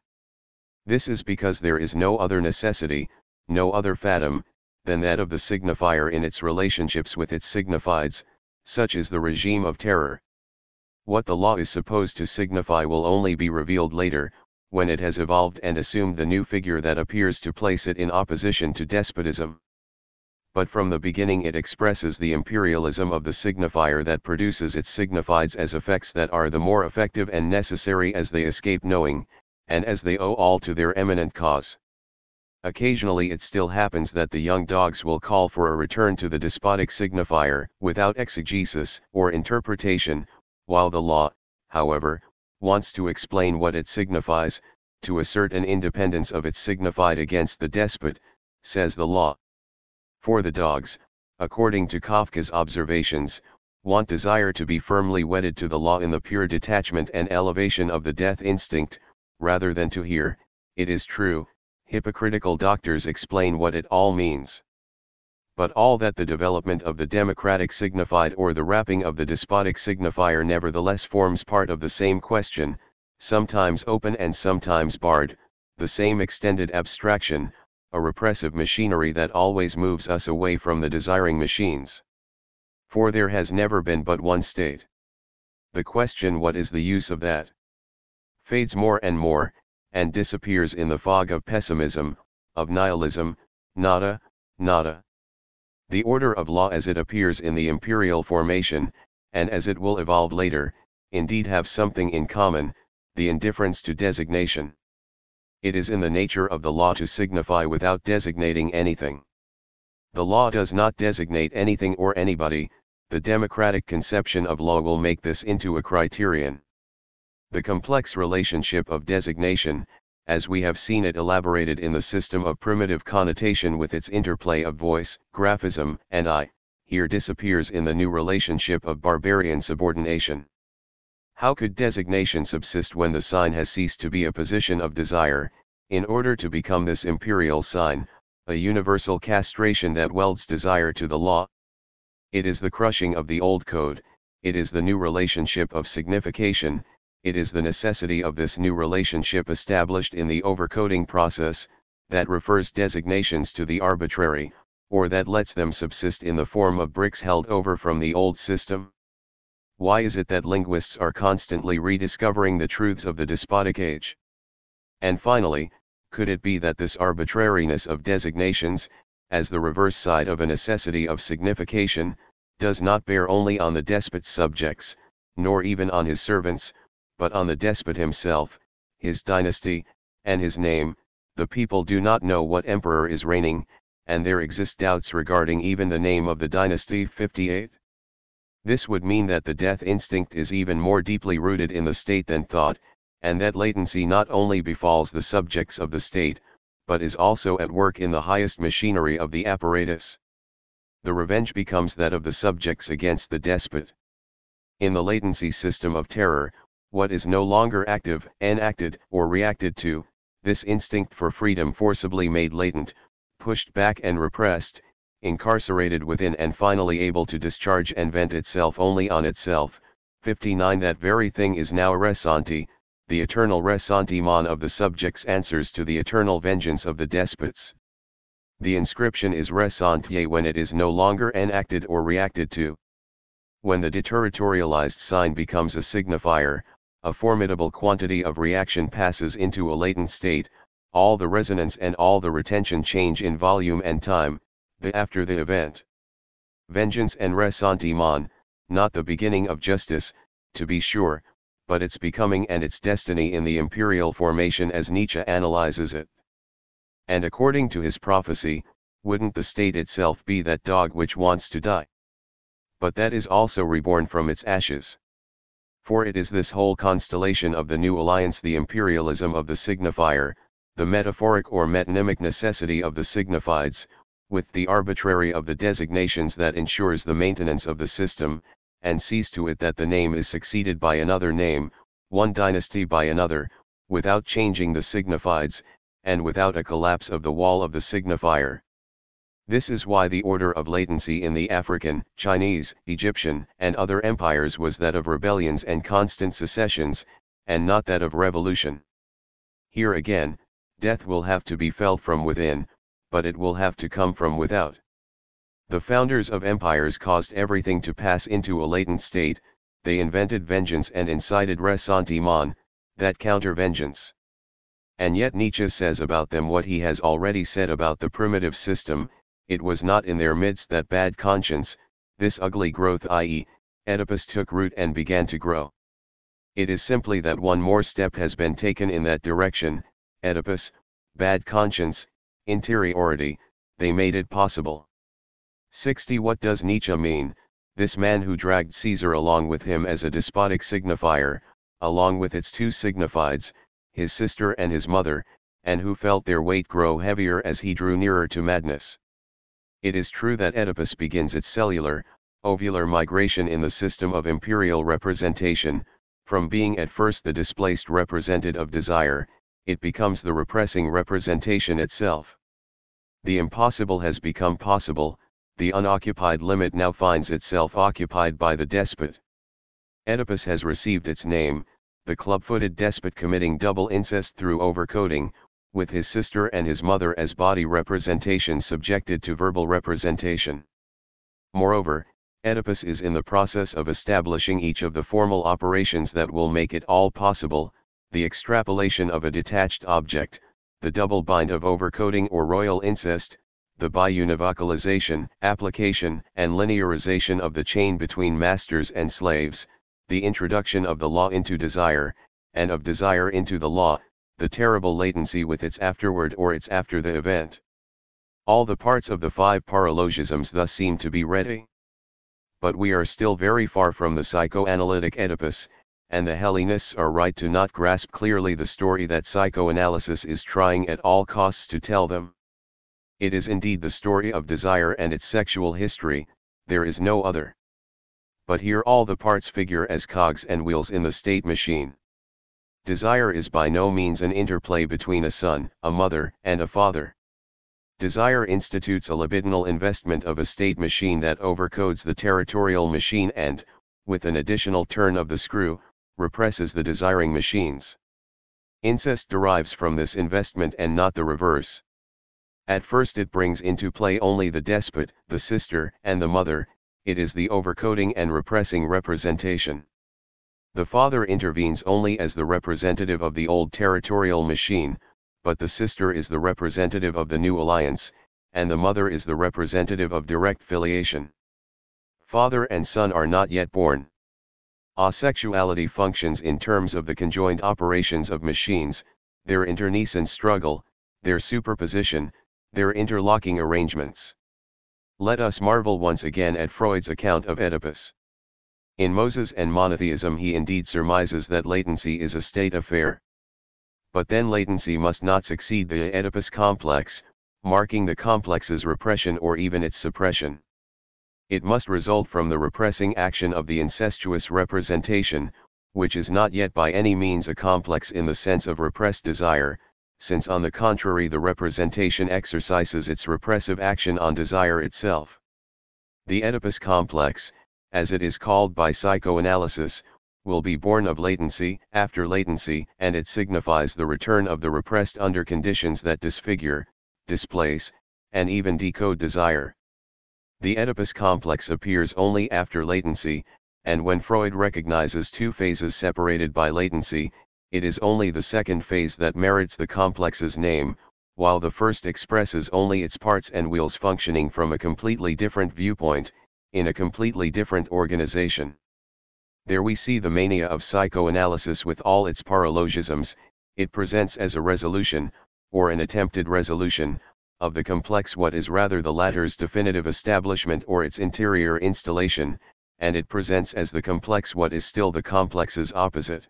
This is because there is no other necessity, no other fatum, than that of the signifier in its relationships with its signifieds, such is the regime of terror. What the law is supposed to signify will only be revealed later, when it has evolved and assumed the new figure that appears to place it in opposition to despotism but from the beginning it expresses the imperialism of the signifier that produces its signifieds as effects that are the more effective and necessary as they escape knowing, and as they owe all to their eminent cause. Occasionally it still happens that the young dogs will call for a return to the despotic signifier, without exegesis or interpretation, while the law, however, wants to explain what it signifies, to assert an independence of its signified against the despot, says the law. For the dogs, according to Kafka's observations, want desire to be firmly wedded to the law in the pure detachment and elevation of the death instinct, rather than to hear, it is true, hypocritical doctors explain what it all means. But all that the development of the democratic signified or the wrapping of the despotic signifier nevertheless forms part of the same question, sometimes open and sometimes barred, the same extended abstraction, a repressive machinery that always moves us away from the desiring machines. For there has never been but one state. The question what is the use of that? Fades more and more, and disappears in the fog of pessimism, of nihilism, nada, nada. The order of law as it appears in the imperial formation, and as it will evolve later, indeed have something in common, the indifference to designation. It is in the nature of the law to signify without designating anything. The law does not designate anything or anybody, the democratic conception of law will make this into a criterion. The complex relationship of designation, as we have seen it elaborated in the system of primitive connotation with its interplay of voice, graphism, and eye, here disappears in the new relationship of barbarian subordination. How could designation subsist when the sign has ceased to be a position of desire, in order to become this imperial sign, a universal castration that welds desire to the law, it is the crushing of the old code, it is the new relationship of signification, it is the necessity of this new relationship established in the overcoding process, that refers designations to the arbitrary, or that lets them subsist in the form of bricks held over from the old system? Why is it that linguists are constantly rediscovering the truths of the despotic age? And finally, could it be that this arbitrariness of designations, as the reverse side of a necessity of signification, does not bear only on the despot's subjects, nor even on his servants, but on the despot himself, his dynasty, and his name, the people do not know what emperor is reigning, and there exist doubts regarding even the name of the dynasty 58. This would mean that the death instinct is even more deeply rooted in the state than thought, and that latency not only befalls the subjects of the state, but is also at work in the highest machinery of the apparatus. The revenge becomes that of the subjects against the despot. In the latency system of terror, what is no longer active, enacted, or reacted to, this instinct for freedom forcibly made latent, pushed back and repressed, incarcerated within and finally able to discharge and vent itself only on itself. 59 That very thing is now a ressenti, the eternal ressentiment of the subjects answers to the eternal vengeance of the despots. The inscription is ressentier when it is no longer enacted or reacted to. When the deterritorialized sign becomes a signifier, a formidable quantity of reaction passes into a latent state, all the resonance and all the retention change in volume and time, the after the event. Vengeance and ressentiment, not the beginning of justice, to be sure, but its becoming and its destiny in the imperial formation as Nietzsche analyzes it. And according to his prophecy, wouldn't the state itself be that dog which wants to die? But that is also reborn from its ashes. For it is this whole constellation of the new alliance the imperialism of the signifier, the metaphoric or metonymic necessity of the signifieds, with the arbitrary of the designations that ensures the maintenance of the system, and sees to it that the name is succeeded by another name, one dynasty by another, without changing the signifieds, and without a collapse of the wall of the signifier. This is why the order of latency in the African, Chinese, Egyptian, and other empires was that of rebellions and constant secessions, and not that of revolution. Here again, death will have to be felt from within, but it will have to come from without. The founders of empires caused everything to pass into a latent state, they invented vengeance and incited ressentiment, that counter vengeance. And yet Nietzsche says about them what he has already said about the primitive system, it was not in their midst that bad conscience, this ugly growth i.e., Oedipus took root and began to grow. It is simply that one more step has been taken in that direction, Oedipus, bad conscience, interiority, they made it possible. 60 What does Nietzsche mean, this man who dragged Caesar along with him as a despotic signifier, along with its two signifieds, his sister and his mother, and who felt their weight grow heavier as he drew nearer to madness. It is true that Oedipus begins its cellular, ovular migration in the system of imperial representation, from being at first the displaced represented of desire, it becomes the repressing representation itself. The impossible has become possible, the unoccupied limit now finds itself occupied by the despot. Oedipus has received its name, the club-footed despot committing double incest through overcoding, with his sister and his mother as body representations subjected to verbal representation. Moreover, Oedipus is in the process of establishing each of the formal operations that will make it all possible, the extrapolation of a detached object, the double bind of overcoding or royal incest, the biunivocalization, application, and linearization of the chain between masters and slaves, the introduction of the law into desire, and of desire into the law, the terrible latency with its afterward or its after the event. All the parts of the five paralogisms thus seem to be ready. But we are still very far from the psychoanalytic Oedipus, and the Hellenists are right to not grasp clearly the story that psychoanalysis is trying at all costs to tell them. It is indeed the story of desire and its sexual history, there is no other. But here all the parts figure as cogs and wheels in the state machine. Desire is by no means an interplay between a son, a mother, and a father. Desire institutes a libidinal investment of a state machine that overcodes the territorial machine and, with an additional turn of the screw, represses the desiring machines. Incest derives from this investment and not the reverse. At first it brings into play only the despot, the sister, and the mother, it is the overcoding and repressing representation. The father intervenes only as the representative of the old territorial machine, but the sister is the representative of the new alliance, and the mother is the representative of direct filiation. Father and son are not yet born. Asexuality functions in terms of the conjoined operations of machines, their internecine struggle, their superposition, their interlocking arrangements. Let us marvel once again at Freud's account of Oedipus. In Moses and monotheism he indeed surmises that latency is a state affair. But then latency must not succeed the Oedipus complex, marking the complex's repression or even its suppression it must result from the repressing action of the incestuous representation, which is not yet by any means a complex in the sense of repressed desire, since on the contrary the representation exercises its repressive action on desire itself. The Oedipus complex, as it is called by psychoanalysis, will be born of latency, after latency, and it signifies the return of the repressed under conditions that disfigure, displace, and even decode desire. The Oedipus complex appears only after latency, and when Freud recognizes two phases separated by latency, it is only the second phase that merits the complex's name, while the first expresses only its parts and wheels functioning from a completely different viewpoint, in a completely different organization. There we see the mania of psychoanalysis with all its paralogisms, it presents as a resolution, or an attempted resolution, of the complex what is rather the latter's definitive establishment or its interior installation, and it presents as the complex what is still the complex's opposite.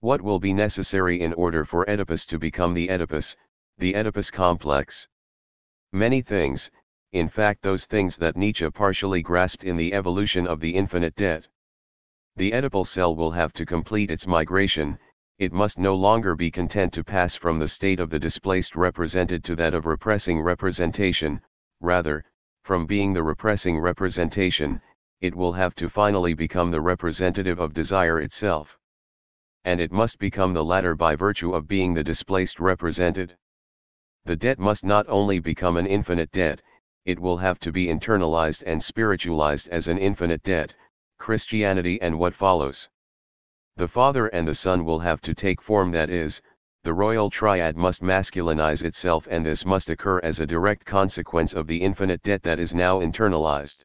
What will be necessary in order for Oedipus to become the Oedipus, the Oedipus complex? Many things, in fact those things that Nietzsche partially grasped in the evolution of the infinite debt. The Oedipal cell will have to complete its migration, it must no longer be content to pass from the state of the displaced represented to that of repressing representation, rather, from being the repressing representation, it will have to finally become the representative of desire itself. And it must become the latter by virtue of being the displaced represented. The debt must not only become an infinite debt, it will have to be internalized and spiritualized as an infinite debt, Christianity and what follows. The Father and the Son will have to take form that is, the royal triad must masculinize itself and this must occur as a direct consequence of the infinite debt that is now internalized.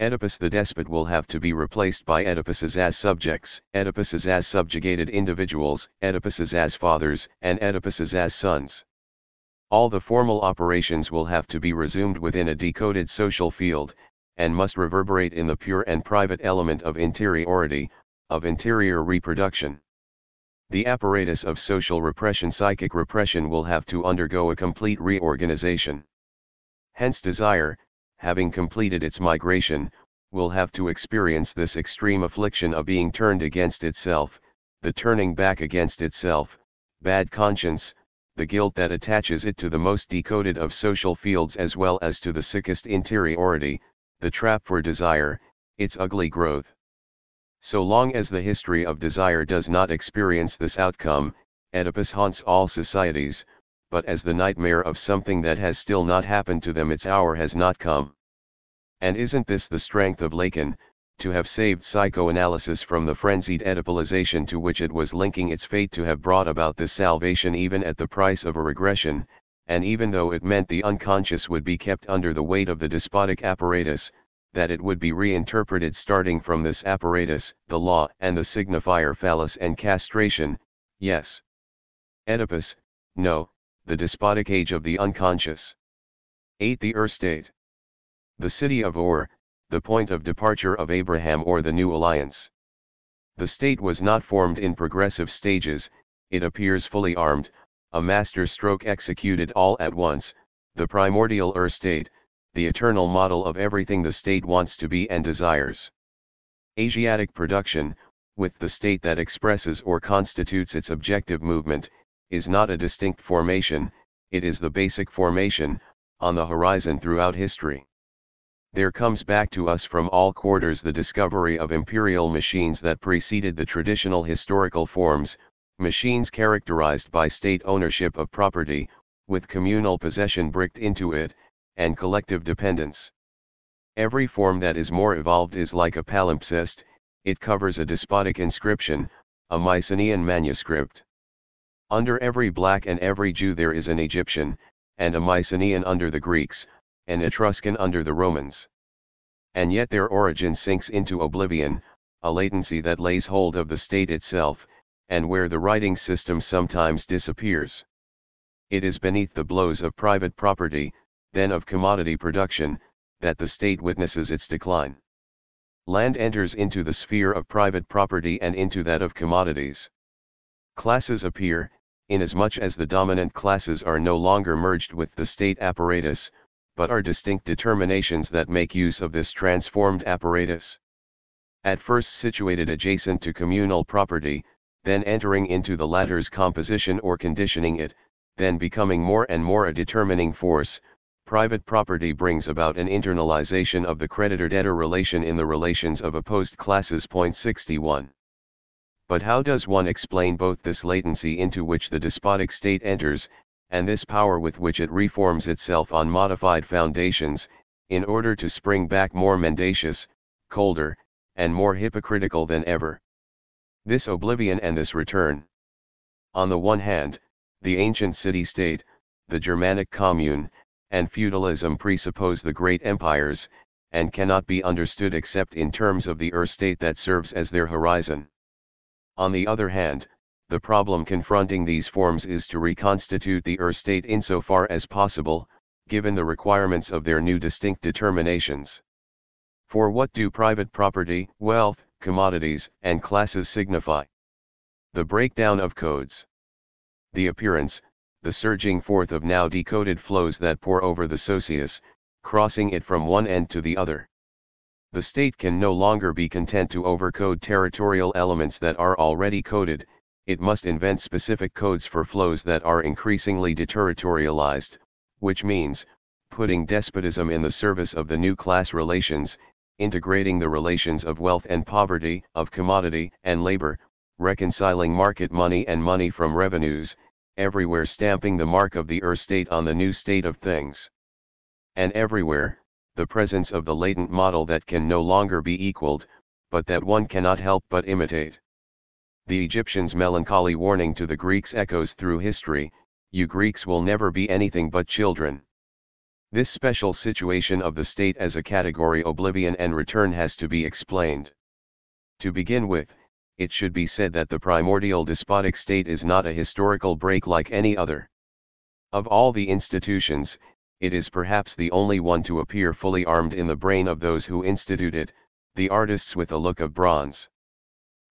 Oedipus the despot will have to be replaced by Oedipuses as subjects, Oedipuses as subjugated individuals, Oedipuses as fathers, and Oedipuses as sons. All the formal operations will have to be resumed within a decoded social field, and must reverberate in the pure and private element of interiority, of interior reproduction. The apparatus of social repression psychic repression will have to undergo a complete reorganization. Hence desire, having completed its migration, will have to experience this extreme affliction of being turned against itself, the turning back against itself, bad conscience, the guilt that attaches it to the most decoded of social fields as well as to the sickest interiority, the trap for desire, its ugly growth. So long as the history of desire does not experience this outcome, Oedipus haunts all societies, but as the nightmare of something that has still not happened to them its hour has not come. And isn't this the strength of Lacan, to have saved psychoanalysis from the frenzied Oedipalization to which it was linking its fate to have brought about this salvation even at the price of a regression, and even though it meant the unconscious would be kept under the weight of the despotic apparatus, that it would be reinterpreted starting from this apparatus, the law and the signifier phallus and castration, yes. Oedipus, no, the despotic age of the unconscious. 8. The Ur state. The city of Ur, the point of departure of Abraham or the new alliance. The state was not formed in progressive stages, it appears fully armed, a master stroke executed all at once, the primordial Ur state, the eternal model of everything the state wants to be and desires. Asiatic production, with the state that expresses or constitutes its objective movement, is not a distinct formation, it is the basic formation, on the horizon throughout history. There comes back to us from all quarters the discovery of imperial machines that preceded the traditional historical forms, machines characterized by state ownership of property, with communal possession bricked into it, and collective dependence. Every form that is more evolved is like a palimpsest, it covers a despotic inscription, a Mycenaean manuscript. Under every black and every Jew there is an Egyptian, and a Mycenaean under the Greeks, an Etruscan under the Romans. And yet their origin sinks into oblivion, a latency that lays hold of the state itself, and where the writing system sometimes disappears. It is beneath the blows of private property, then of commodity production, that the state witnesses its decline. Land enters into the sphere of private property and into that of commodities. Classes appear, inasmuch as the dominant classes are no longer merged with the state apparatus, but are distinct determinations that make use of this transformed apparatus. At first situated adjacent to communal property, then entering into the latter's composition or conditioning it, then becoming more and more a determining force, private property brings about an internalization of the creditor-debtor relation in the relations of opposed classes. Point 61. But how does one explain both this latency into which the despotic state enters, and this power with which it reforms itself on modified foundations, in order to spring back more mendacious, colder, and more hypocritical than ever. This oblivion and this return. On the one hand, the ancient city-state, the Germanic commune, and feudalism presuppose the great empires, and cannot be understood except in terms of the Ur-state that serves as their horizon. On the other hand, the problem confronting these forms is to reconstitute the Ur-state insofar as possible, given the requirements of their new distinct determinations. For what do private property, wealth, commodities, and classes signify? The breakdown of codes. The appearance, the surging forth of now decoded flows that pour over the socius, crossing it from one end to the other. The state can no longer be content to overcode territorial elements that are already coded, it must invent specific codes for flows that are increasingly deterritorialized, which means, putting despotism in the service of the new class relations, integrating the relations of wealth and poverty, of commodity and labor, reconciling market money and money from revenues, everywhere stamping the mark of the Ur-state on the new state of things. And everywhere, the presence of the latent model that can no longer be equaled, but that one cannot help but imitate. The Egyptians' melancholy warning to the Greeks echoes through history, you Greeks will never be anything but children. This special situation of the state as a category oblivion and return has to be explained. To begin with, it should be said that the primordial despotic state is not a historical break like any other. Of all the institutions, it is perhaps the only one to appear fully armed in the brain of those who institute it, the artists with a look of bronze.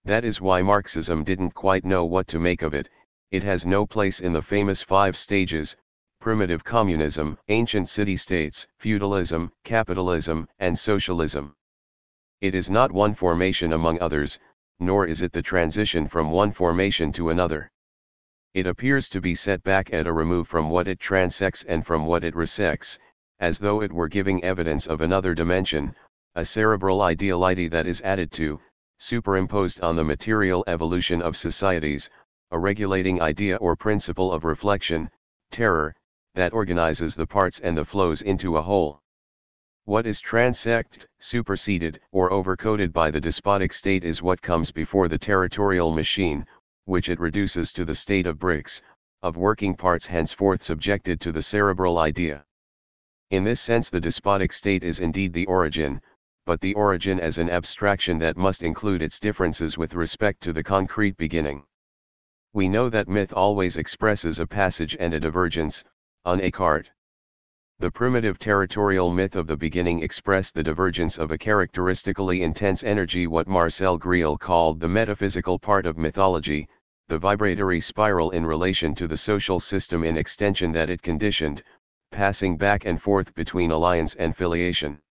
That is why Marxism didn't quite know what to make of it, it has no place in the famous five stages, primitive communism, ancient city-states, feudalism, capitalism, and socialism. It is not one formation among others, nor is it the transition from one formation to another. It appears to be set back at a remove from what it transects and from what it resects, as though it were giving evidence of another dimension, a cerebral ideality that is added to, superimposed on the material evolution of societies, a regulating idea or principle of reflection, terror, that organizes the parts and the flows into a whole. What is transect, superseded, or overcoded by the despotic state is what comes before the territorial machine, which it reduces to the state of bricks, of working parts henceforth subjected to the cerebral idea. In this sense the despotic state is indeed the origin, but the origin as an abstraction that must include its differences with respect to the concrete beginning. We know that myth always expresses a passage and a divergence, un écart. The primitive territorial myth of the beginning expressed the divergence of a characteristically intense energy what Marcel Griaule called the metaphysical part of mythology, the vibratory spiral in relation to the social system in extension that it conditioned, passing back and forth between alliance and filiation.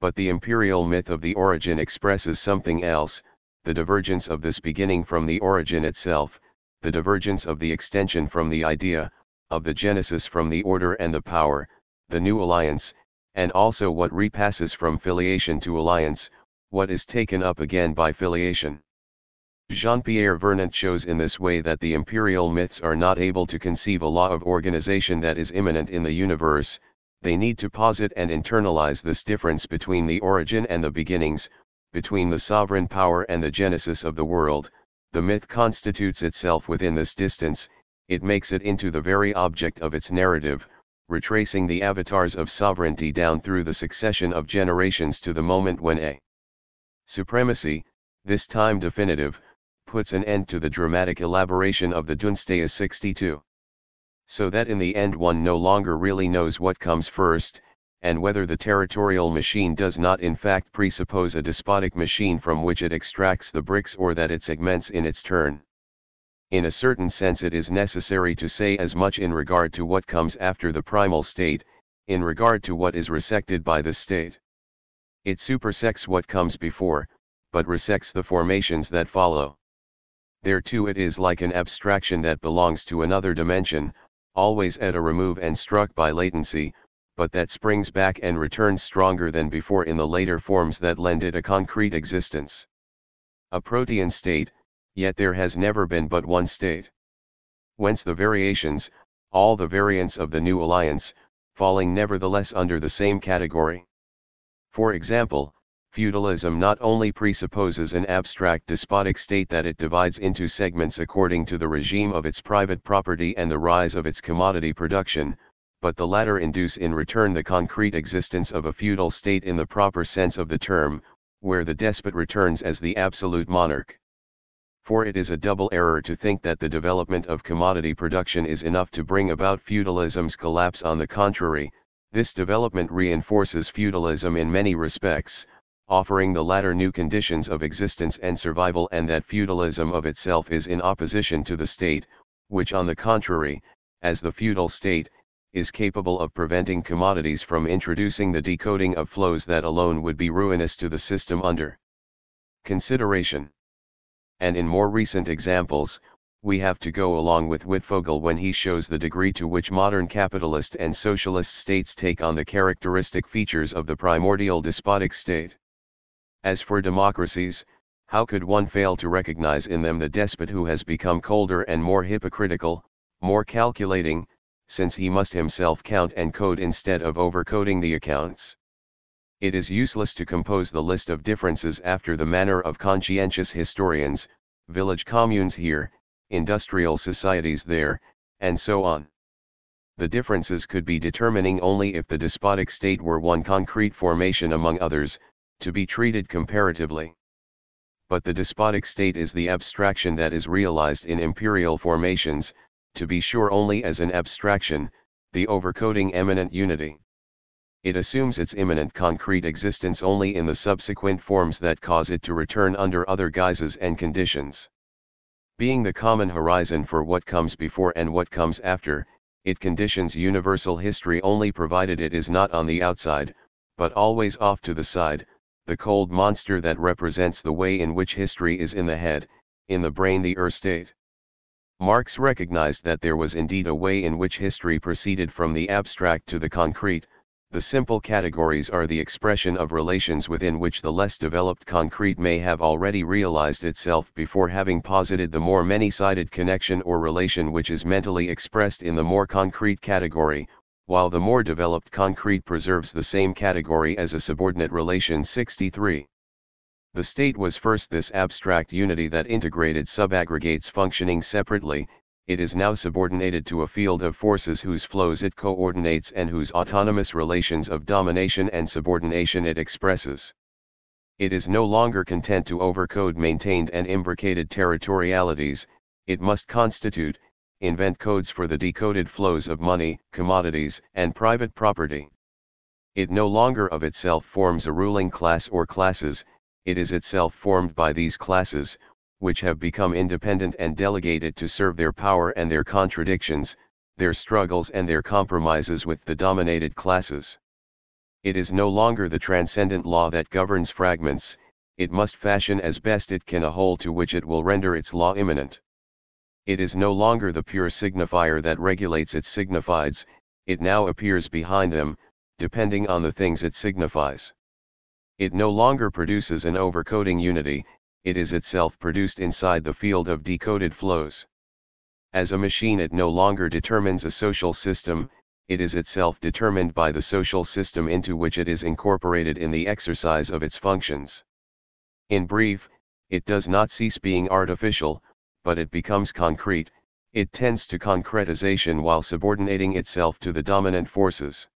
But the imperial myth of the origin expresses something else, the divergence of this beginning from the origin itself, the divergence of the extension from the idea, of the genesis from the order and the power, the new alliance, and also what repasses from filiation to alliance, what is taken up again by filiation. Jean-Pierre Vernant shows in this way that the imperial myths are not able to conceive a law of organization that is immanent in the universe, they need to posit and internalize this difference between the origin and the beginnings, between the sovereign power and the genesis of the world, the myth constitutes itself within this distance, it makes it into the very object of its narrative, retracing the avatars of sovereignty down through the succession of generations to the moment when a supremacy, this time definitive, puts an end to the dramatic elaboration of the dynasteia 62. So that in the end one no longer really knows what comes first, and whether the territorial machine does not in fact presuppose a despotic machine from which it extracts the bricks or that it segments in its turn. In a certain sense it is necessary to say as much in regard to what comes after the primal state, in regard to what is resected by the state. It supersects what comes before, but resects the formations that follow. There too it is like an abstraction that belongs to another dimension, always at a remove and struck by latency, but that springs back and returns stronger than before in the later forms that lend it a concrete existence. A protean state, yet there has never been but one state. Whence the variations, all the variants of the new alliance, falling nevertheless under the same category. For example, feudalism not only presupposes an abstract despotic state that it divides into segments according to the regime of its private property and the rise of its commodity production, but the latter induce in return the concrete existence of a feudal state in the proper sense of the term, where the despot returns as the absolute monarch. For it is a double error to think that the development of commodity production is enough to bring about feudalism's collapse. On the contrary, this development reinforces feudalism in many respects, offering the latter new conditions of existence and survival and that feudalism of itself is in opposition to the state, which on the contrary, as the feudal state, is capable of preventing commodities from introducing the decoding of flows that alone would be ruinous to the system under consideration and in more recent examples, we have to go along with Wittfogel when he shows the degree to which modern capitalist and socialist states take on the characteristic features of the primordial despotic state. As for democracies, how could one fail to recognize in them the despot who has become colder and more hypocritical, more calculating, since he must himself count and code instead of overcoding the accounts? It is useless to compose the list of differences after the manner of conscientious historians, village communes here, industrial societies there, and so on. The differences could be determining only if the despotic state were one concrete formation among others, to be treated comparatively. But the despotic state is the abstraction that is realized in imperial formations, to be sure only as an abstraction, the overcoding eminent unity it assumes its immanent concrete existence only in the subsequent forms that cause it to return under other guises and conditions. Being the common horizon for what comes before and what comes after, it conditions universal history only provided it is not on the outside, but always off to the side, the cold monster that represents the way in which history is in the head, in the brain the ur-state. Marx recognized that there was indeed a way in which history proceeded from the abstract to the concrete, the simple categories are the expression of relations within which the less developed concrete may have already realized itself before having posited the more many-sided connection or relation which is mentally expressed in the more concrete category, while the more developed concrete preserves the same category as a subordinate relation 63. The state was first this abstract unity that integrated subaggregates functioning separately, it is now subordinated to a field of forces whose flows it coordinates and whose autonomous relations of domination and subordination it expresses. It is no longer content to overcode maintained and imbricated territorialities, it must constitute, invent codes for the decoded flows of money, commodities, and private property. It no longer of itself forms a ruling class or classes, it is itself formed by these classes, which have become independent and delegated to serve their power and their contradictions, their struggles and their compromises with the dominated classes. It is no longer the transcendent law that governs fragments, it must fashion as best it can a whole to which it will render its law immanent. It is no longer the pure signifier that regulates its signifieds, it now appears behind them, depending on the things it signifies. It no longer produces an overcoding unity, it is itself produced inside the field of decoded flows. As a machine it no longer determines a social system, it is itself determined by the social system into which it is incorporated in the exercise of its functions. In brief, it does not cease being artificial, but it becomes concrete, it tends to concretization while subordinating itself to the dominant forces.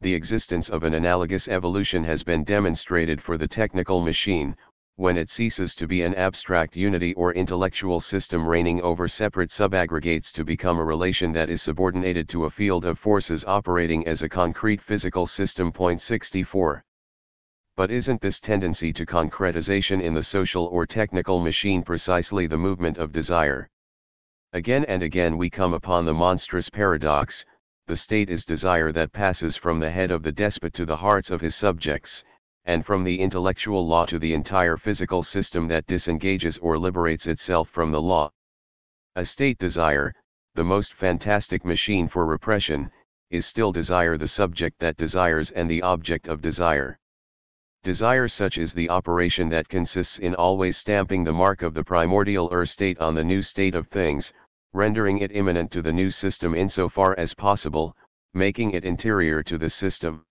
The existence of an analogous evolution has been demonstrated for the technical machine, when it ceases to be an abstract unity or intellectual system reigning over separate subaggregates to become a relation that is subordinated to a field of forces operating as a concrete physical system. Point 64. But isn't this tendency to concretization in the social or technical machine precisely the movement of desire? Again and again we come upon the monstrous paradox, the state is desire that passes from the head of the despot to the hearts of his subjects, and from the intellectual law to the entire physical system that disengages or liberates itself from the law. A state desire, the most fantastic machine for repression, is still desire the subject that desires and the object of desire. Desire such is the operation that consists in always stamping the mark of the primordial ur state on the new state of things, rendering it immanent to the new system insofar as possible, making it interior to the system.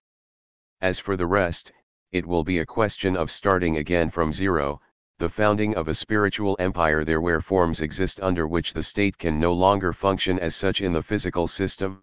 As for the rest, it will be a question of starting again from zero, the founding of a spiritual empire there where forms exist under which the state can no longer function as such in the physical system.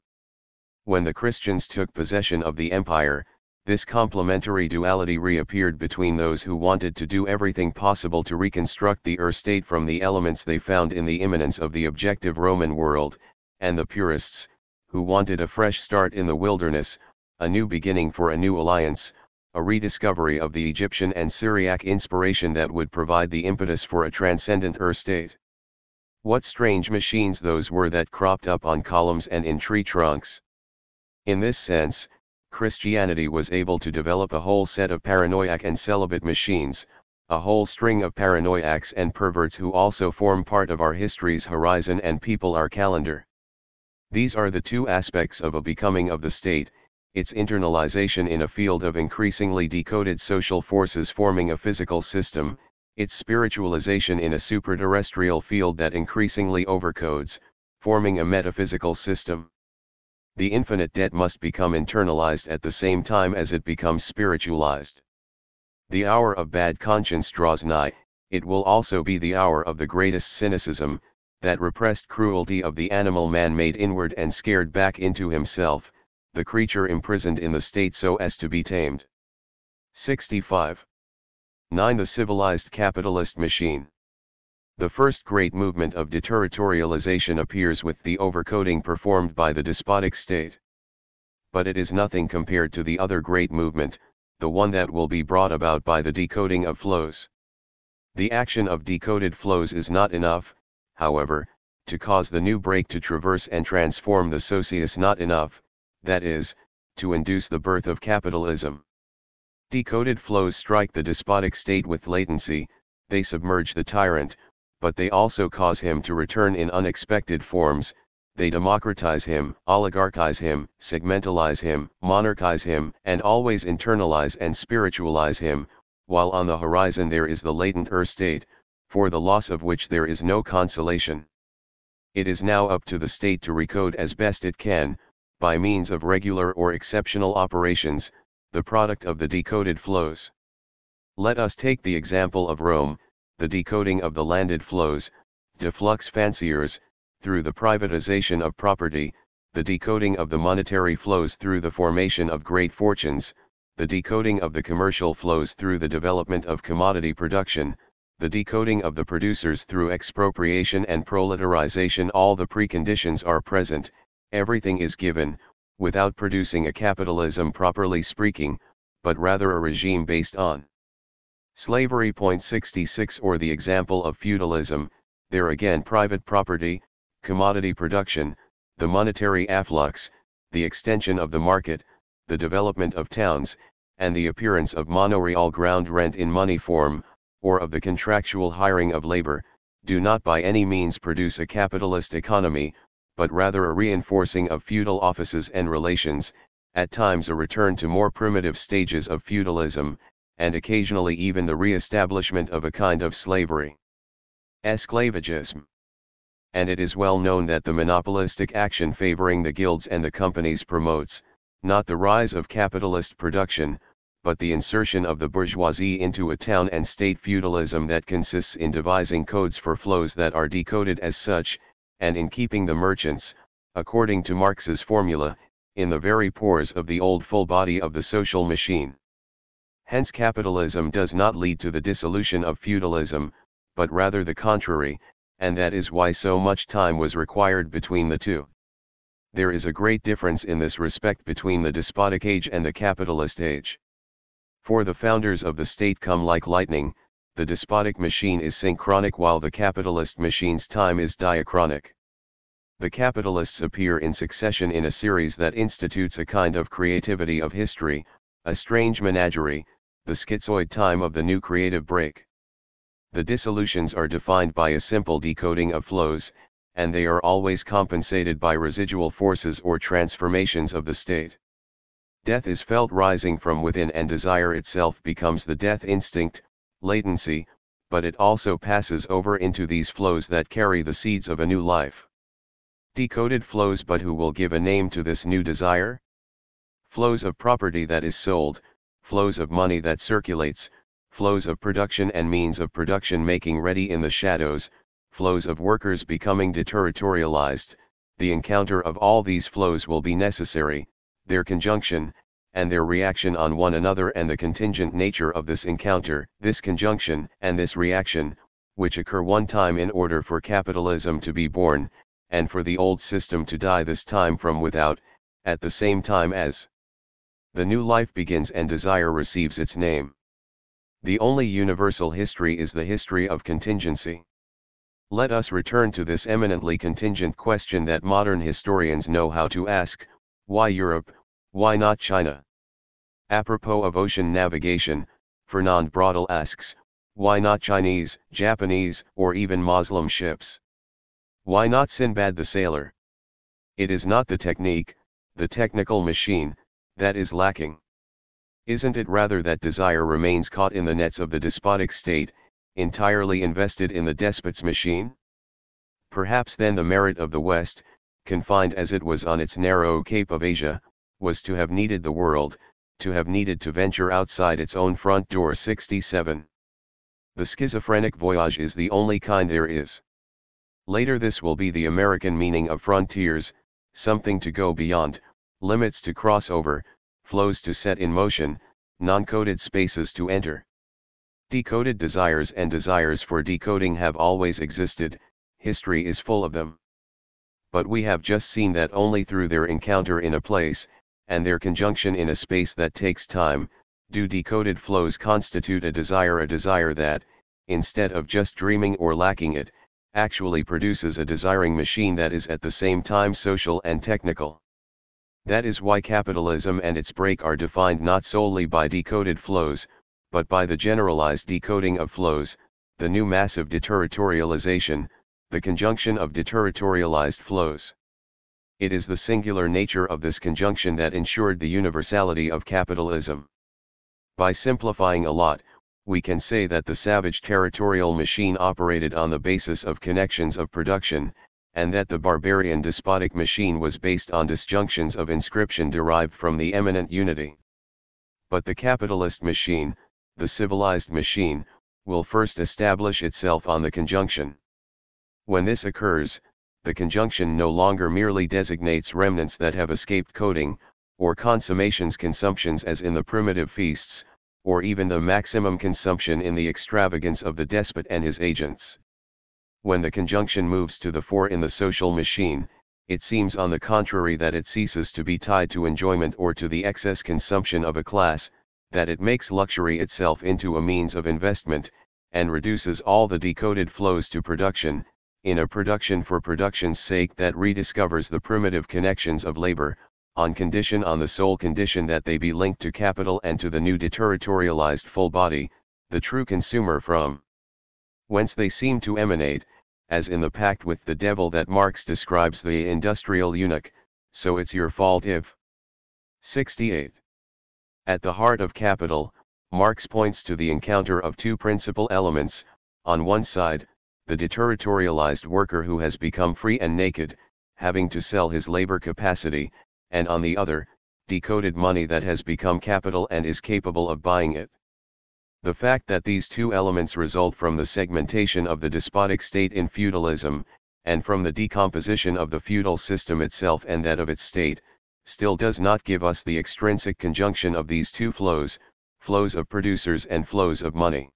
When the Christians took possession of the empire, this complementary duality reappeared between those who wanted to do everything possible to reconstruct the Ur state from the elements they found in the immanence of the objective Roman world, and the purists, who wanted a fresh start in the wilderness, a new beginning for a new alliance, a rediscovery of the Egyptian and Syriac inspiration that would provide the impetus for a transcendent Ur state. What strange machines those were that cropped up on columns and in tree trunks. In this sense, Christianity was able to develop a whole set of paranoiac and celibate machines, a whole string of paranoiacs and perverts who also form part of our history's horizon and people our calendar. These are the two aspects of a becoming of the state, its internalization in a field of increasingly decoded social forces forming a physical system, its spiritualization in a superterrestrial field that increasingly overcodes, forming a metaphysical system. The infinite debt must become internalized at the same time as it becomes spiritualized. The hour of bad conscience draws nigh, it will also be the hour of the greatest cynicism, that repressed cruelty of the animal man made inward and scared back into himself, the creature imprisoned in the state so as to be tamed. 65. 9. The civilized capitalist machine. The first great movement of deterritorialization appears with the overcoding performed by the despotic state. But it is nothing compared to the other great movement, the one that will be brought about by the decoding of flows. The action of decoded flows is not enough, however, to cause the new break to traverse and transform the socius not enough, that is, to induce the birth of capitalism. Decoded flows strike the despotic state with latency, they submerge the tyrant, but they also cause him to return in unexpected forms, they democratize him, oligarchize him, segmentalize him, monarchize him, and always internalize and spiritualize him, while on the horizon there is the latent Ur state, for the loss of which there is no consolation. It is now up to the state to recode as best it can, by means of regular or exceptional operations, the product of the decoded flows. Let us take the example of Rome, the decoding of the landed flows, de flux fonciers, through the privatization of property, the decoding of the monetary flows through the formation of great fortunes, the decoding of the commercial flows through the development of commodity production, the decoding of the producers through expropriation and proletarization all the preconditions are present, everything is given, without producing a capitalism properly speaking, but rather a regime based on slavery. Point 66 or the example of feudalism, there again private property, commodity production, the monetary afflux, the extension of the market, the development of towns, and the appearance of monoreal ground rent in money form, or of the contractual hiring of labor, do not by any means produce a capitalist economy, but rather a reinforcing of feudal offices and relations, at times a return to more primitive stages of feudalism, and occasionally even the re-establishment of a kind of slavery. Esclavagism. And it is well known that the monopolistic action favoring the guilds and the companies promotes, not the rise of capitalist production, but the insertion of the bourgeoisie into a town and state feudalism that consists in devising codes for flows that are decoded as such, and in keeping the merchants, according to Marx's formula, in the very pores of the old full body of the social machine. Hence capitalism does not lead to the dissolution of feudalism, but rather the contrary, and that is why so much time was required between the two. There is a great difference in this respect between the despotic age and the capitalist age. For the founders of the state come like lightning, the despotic machine is synchronic while the capitalist machine's time is diachronic. The capitalists appear in succession in a series that institutes a kind of creativity of history, a strange menagerie, the schizoid time of the new creative break. The dissolutions are defined by a simple decoding of flows, and they are always compensated by residual forces or transformations of the state. Death is felt rising from within and desire itself becomes the death instinct, latency, but it also passes over into these flows that carry the seeds of a new life. Decoded flows but who will give a name to this new desire? Flows of property that is sold, flows of money that circulates, flows of production and means of production making ready in the shadows, flows of workers becoming deterritorialized, the encounter of all these flows will be necessary, their conjunction, and their reaction on one another and the contingent nature of this encounter, this conjunction and this reaction, which occur one time in order for capitalism to be born, and for the old system to die this time from without, at the same time as the new life begins and desire receives its name. The only universal history is the history of contingency. Let us return to this eminently contingent question that modern historians know how to ask, why Europe, why not China? Apropos of ocean navigation, Fernand Braudel asks, why not Chinese, Japanese, or even Muslim ships? Why not Sinbad the sailor? It is not the technique, the technical machine, that is lacking. Isn't it rather that desire remains caught in the nets of the despotic state, entirely invested in the despot's machine? Perhaps then the merit of the West, confined as it was on its narrow Cape of Asia, was to have needed the world, to have needed to venture outside its own front door 67. The schizophrenic voyage is the only kind there is. Later this will be the American meaning of frontiers, something to go beyond, limits to cross over, flows to set in motion, non-coded spaces to enter. Decoded desires and desires for decoding have always existed, history is full of them. But we have just seen that only through their encounter in a place, and their conjunction in a space that takes time, do decoded flows constitute a desire a desire that, instead of just dreaming or lacking it, actually produces a desiring machine that is at the same time social and technical. That is why capitalism and its break are defined not solely by decoded flows, but by the generalized decoding of flows, the new massive deterritorialization, the conjunction of deterritorialized flows. It is the singular nature of this conjunction that ensured the universality of capitalism. By simplifying a lot, we can say that the savage territorial machine operated on the basis of connections of production, and that the barbarian despotic machine was based on disjunctions of inscription derived from the eminent unity. But the capitalist machine, the civilized machine, will first establish itself on the conjunction. When this occurs, the conjunction no longer merely designates remnants that have escaped coding, or consummations consumptions as in the primitive feasts, or even the maximum consumption in the extravagance of the despot and his agents. When the conjunction moves to the fore in the social machine, it seems on the contrary that it ceases to be tied to enjoyment or to the excess consumption of a class, that it makes luxury itself into a means of investment, and reduces all the decoded flows to production, in a production for production's sake that rediscovers the primitive connections of labor, on condition on the sole condition that they be linked to capital and to the new deterritorialized full body, the true consumer from whence they seem to emanate, as in the pact with the devil that Marx describes the industrial eunuch, so it's your fault if. 68. At the heart of capital, Marx points to the encounter of two principal elements, on one side, the deterritorialized worker who has become free and naked, having to sell his labor capacity, and on the other, decoded money that has become capital and is capable of buying it. The fact that these two elements result from the segmentation of the despotic state in feudalism, and from the decomposition of the feudal system itself and that of its state, still does not give us the extrinsic conjunction of these two flows, flows of producers and flows of money.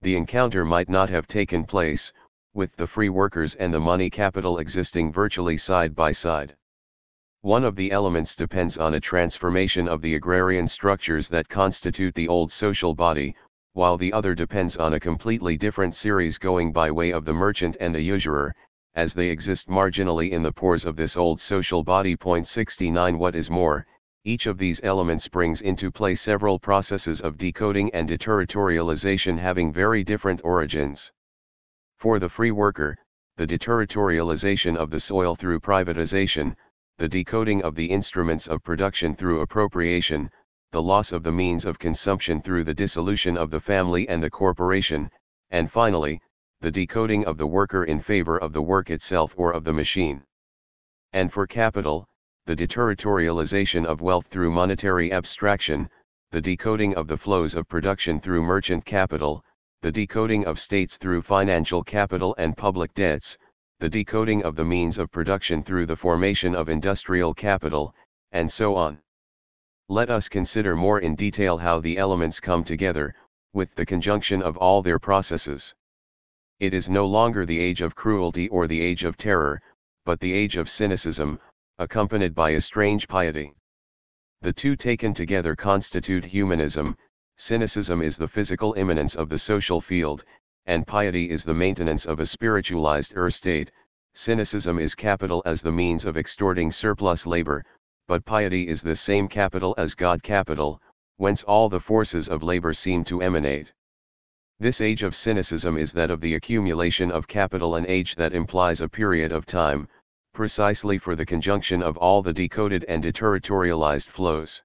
The encounter might not have taken place, with the free workers and the money capital existing virtually side by side. One of the elements depends on a transformation of the agrarian structures that constitute the old social body, while the other depends on a completely different series going by way of the merchant and the usurer, as they exist marginally in the pores of this old social body. Point 69 What is more, each of these elements brings into play several processes of decoding and deterritorialization having very different origins. For the free worker, the deterritorialization of the soil through privatization, the decoding of the instruments of production through appropriation, the loss of the means of consumption through the dissolution of the family and the corporation, and finally, the decoding of the worker in favor of the work itself or of the machine. And for capital, the deterritorialization of wealth through monetary abstraction, the decoding of the flows of production through merchant capital, the decoding of states through financial capital and public debts, the decoding of the means of production through the formation of industrial capital, and so on. Let us consider more in detail how the elements come together, with the conjunction of all their processes. It is no longer the age of cruelty or the age of terror, but the age of cynicism, accompanied by a strange piety. The two taken together constitute humanism, cynicism is the physical immanence of the social field, and piety is the maintenance of a spiritualized er ur-state, cynicism is capital as the means of extorting surplus labor, but piety is the same capital as God capital, whence all the forces of labor seem to emanate. This age of cynicism is that of the accumulation of capital an age that implies a period of time, precisely for the conjunction of all the decoded and deterritorialized flows.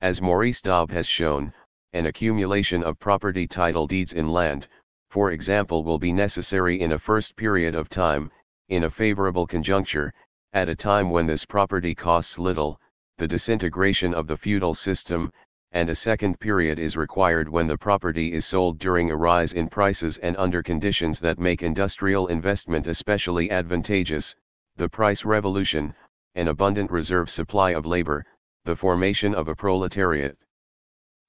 As Maurice Dobb has shown, an accumulation of property title deeds in land, for example will be necessary in a first period of time, in a favorable conjuncture, at a time when this property costs little, the disintegration of the feudal system, and a second period is required when the property is sold during a rise in prices and under conditions that make industrial investment especially advantageous, the price revolution, an abundant reserve supply of labor, the formation of a proletariat.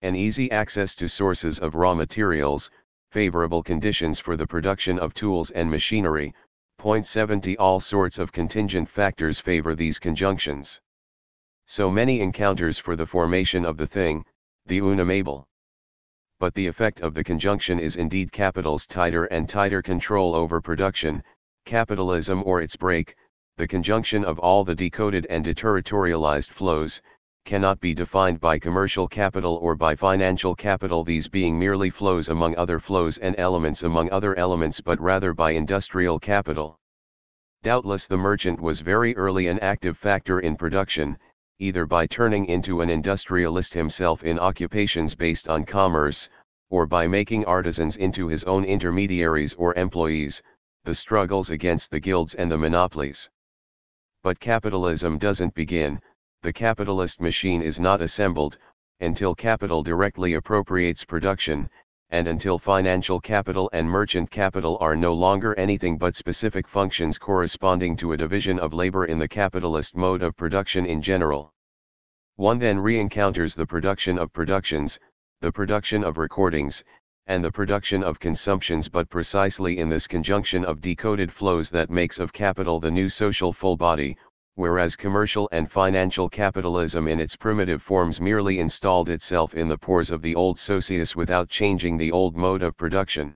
An easy access to sources of raw materials, favorable conditions for the production of tools and machinery, point 70 all sorts of contingent factors favor these conjunctions. So many encounters for the formation of the thing, the unamable. But the effect of the conjunction is indeed capital's tighter and tighter control over production, capitalism or its break, the conjunction of all the decoded and deterritorialized flows, cannot be defined by commercial capital or by financial capital these being merely flows among other flows and elements among other elements but rather by industrial capital. Doubtless the merchant was very early an active factor in production, either by turning into an industrialist himself in occupations based on commerce, or by making artisans into his own intermediaries or employees, the struggles against the guilds and the monopolies. But capitalism doesn't begin, the capitalist machine is not assembled, until capital directly appropriates production, and until financial capital and merchant capital are no longer anything but specific functions corresponding to a division of labor in the capitalist mode of production in general. One then re-encounters the production of productions, the production of recordings, and the production of consumptions but precisely in this conjunction of decoded flows that makes of capital the new social full body, whereas commercial and financial capitalism in its primitive forms merely installed itself in the pores of the old socius without changing the old mode of production.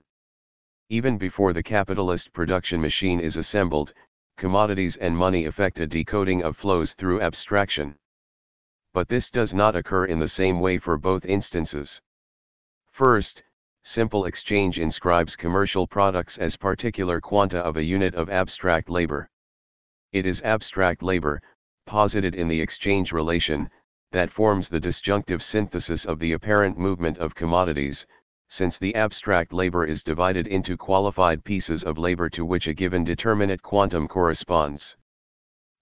Even before the capitalist production machine is assembled, commodities and money effect a decoding of flows through abstraction. But this does not occur in the same way for both instances. First, simple exchange inscribes commercial products as particular quanta of a unit of abstract labor. It is abstract labor, posited in the exchange relation, that forms the disjunctive synthesis of the apparent movement of commodities, since the abstract labor is divided into qualified pieces of labor to which a given determinate quantum corresponds.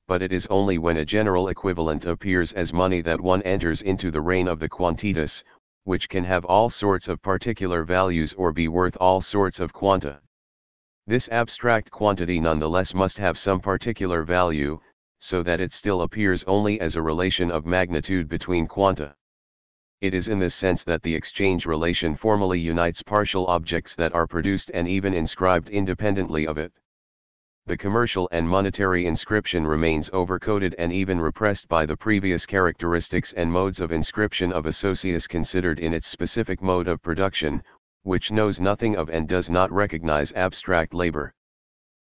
But it is only when a general equivalent appears as money that one enters into the reign of the quantitas, which can have all sorts of particular values or be worth all sorts of quanta. This abstract quantity nonetheless must have some particular value, so that it still appears only as a relation of magnitude between quanta. It is in this sense that the exchange relation formally unites partial objects that are produced and even inscribed independently of it. The commercial and monetary inscription remains overcoded and even repressed by the previous characteristics and modes of inscription of a socius considered in its specific mode of production, which knows nothing of and does not recognize abstract labor.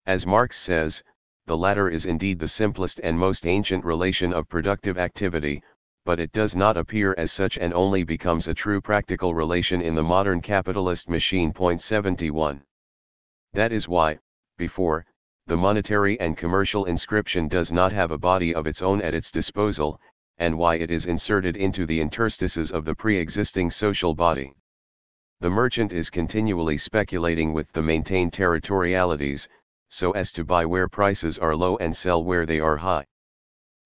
As Marx says, the latter is indeed the simplest and most ancient relation of productive activity, but it does not appear as such and only becomes a true practical relation in the modern capitalist machine. Point 71. That is why, before, the monetary and commercial inscription does not have a body of its own at its disposal, and why it is inserted into the interstices of the pre-existing social body. The merchant is continually speculating with the maintained territorialities, so as to buy where prices are low and sell where they are high.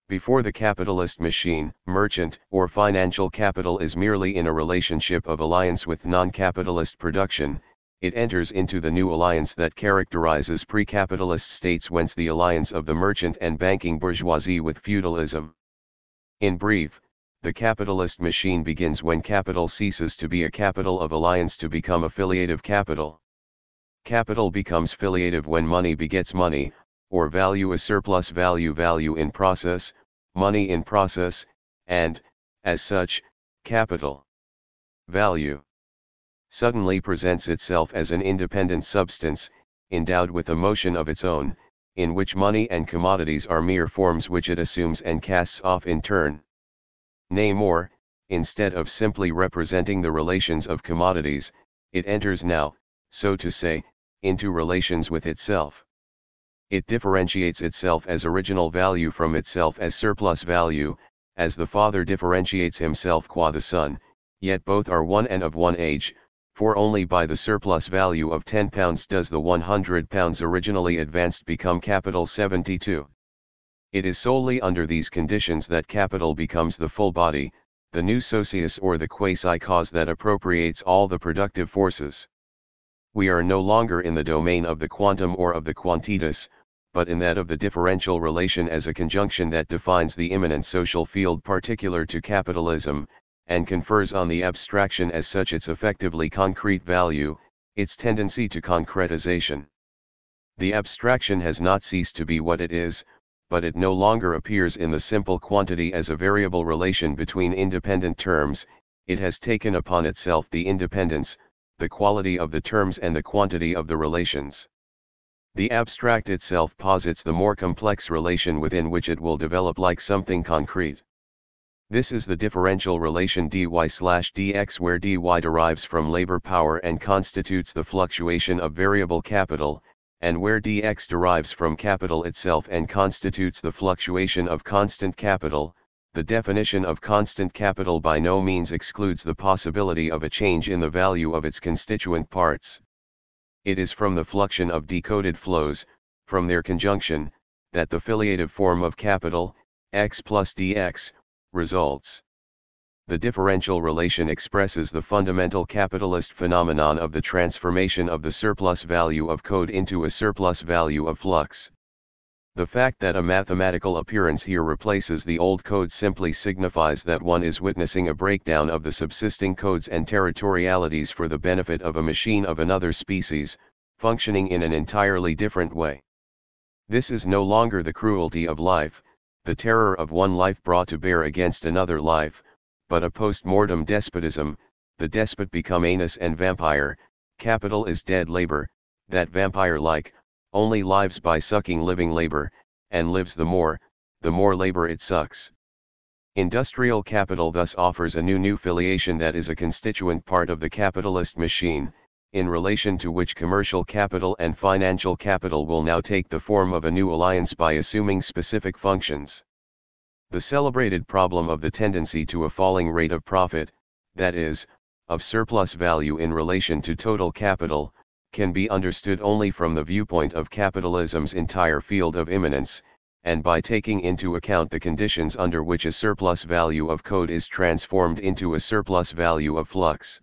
Before the capitalist machine, merchant or financial capital is merely in a relationship of alliance with non-capitalist production, it enters into the new alliance that characterizes pre-capitalist states whence the alliance of the merchant and banking bourgeoisie with feudalism. In brief, the capitalist machine begins when capital ceases to be a capital of alliance to become affiliative capital. Capital becomes filiative when money begets money, or value a surplus value value in process, money in process, and, as such, capital value suddenly presents itself as an independent substance, endowed with a motion of its own, in which money and commodities are mere forms which it assumes and casts off in turn. Nay more, instead of simply representing the relations of commodities, it enters now, so to say, into relations with itself. It differentiates itself as original value from itself as surplus value, as the father differentiates himself qua the son, yet both are one and of one age, for only by the surplus value of £10 does the £100 originally advanced become capital 72. It is solely under these conditions that capital becomes the full body, the new socius or the quasi-cause that appropriates all the productive forces. We are no longer in the domain of the quantum or of the quantitas, but in that of the differential relation as a conjunction that defines the immanent social field particular to capitalism, and confers on the abstraction as such its effectively concrete value, its tendency to concretization. The abstraction has not ceased to be what it is, but it no longer appears in the simple quantity as a variable relation between independent terms, it has taken upon itself the independence, the quality of the terms and the quantity of the relations. The abstract itself posits the more complex relation within which it will develop like something concrete. This is the differential relation dy dx where dy derives from labor power and constitutes the fluctuation of variable capital, and where dx derives from capital itself and constitutes the fluctuation of constant capital, the definition of constant capital by no means excludes the possibility of a change in the value of its constituent parts. It is from the fluxion of decoded flows, from their conjunction, that the filiative form of capital, x plus dx, results. The differential relation expresses the fundamental capitalist phenomenon of the transformation of the surplus value of code into a surplus value of flux. The fact that a mathematical appearance here replaces the old code simply signifies that one is witnessing a breakdown of the subsisting codes and territorialities for the benefit of a machine of another species, functioning in an entirely different way. This is no longer the cruelty of life, the terror of one life brought to bear against another life, but a post-mortem despotism, the despot become anus and vampire, capital is dead labor, that vampire-like, only lives by sucking living labor, and lives the more, the more labor it sucks. Industrial capital thus offers a new new filiation that is a constituent part of the capitalist machine, in relation to which commercial capital and financial capital will now take the form of a new alliance by assuming specific functions. The celebrated problem of the tendency to a falling rate of profit, that is, of surplus value in relation to total capital, can be understood only from the viewpoint of capitalism's entire field of immanence, and by taking into account the conditions under which a surplus value of code is transformed into a surplus value of flux.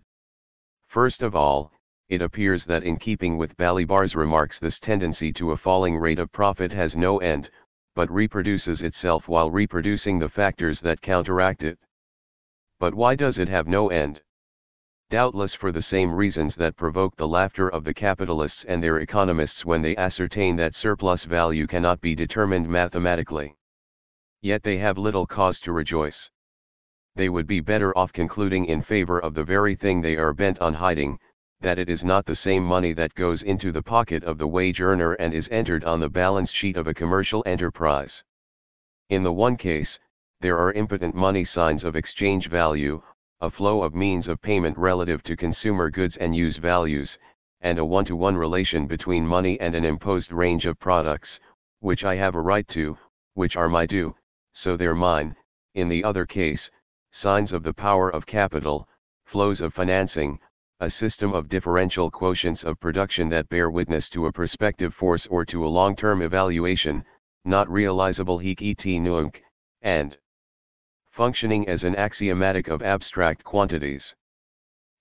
First of all, it appears that in keeping with Balibar's remarks this tendency to a falling rate of profit has no end, but reproduces itself while reproducing the factors that counteract it. But why does it have no end? Doubtless for the same reasons that provoke the laughter of the capitalists and their economists when they ascertain that surplus value cannot be determined mathematically. Yet they have little cause to rejoice. They would be better off concluding in favor of the very thing they are bent on hiding, that it is not the same money that goes into the pocket of the wage earner and is entered on the balance sheet of a commercial enterprise. In the one case, there are impotent money signs of exchange value, a flow of means of payment relative to consumer goods and use values, and a one-to-one relation between money and an imposed range of products, which I have a right to, which are my due, so they're mine, in the other case, signs of the power of capital, flows of financing, a system of differential quotients of production that bear witness to a prospective force or to a long-term evaluation, not realizable hic et nunc, and functioning as an axiomatic of abstract quantities.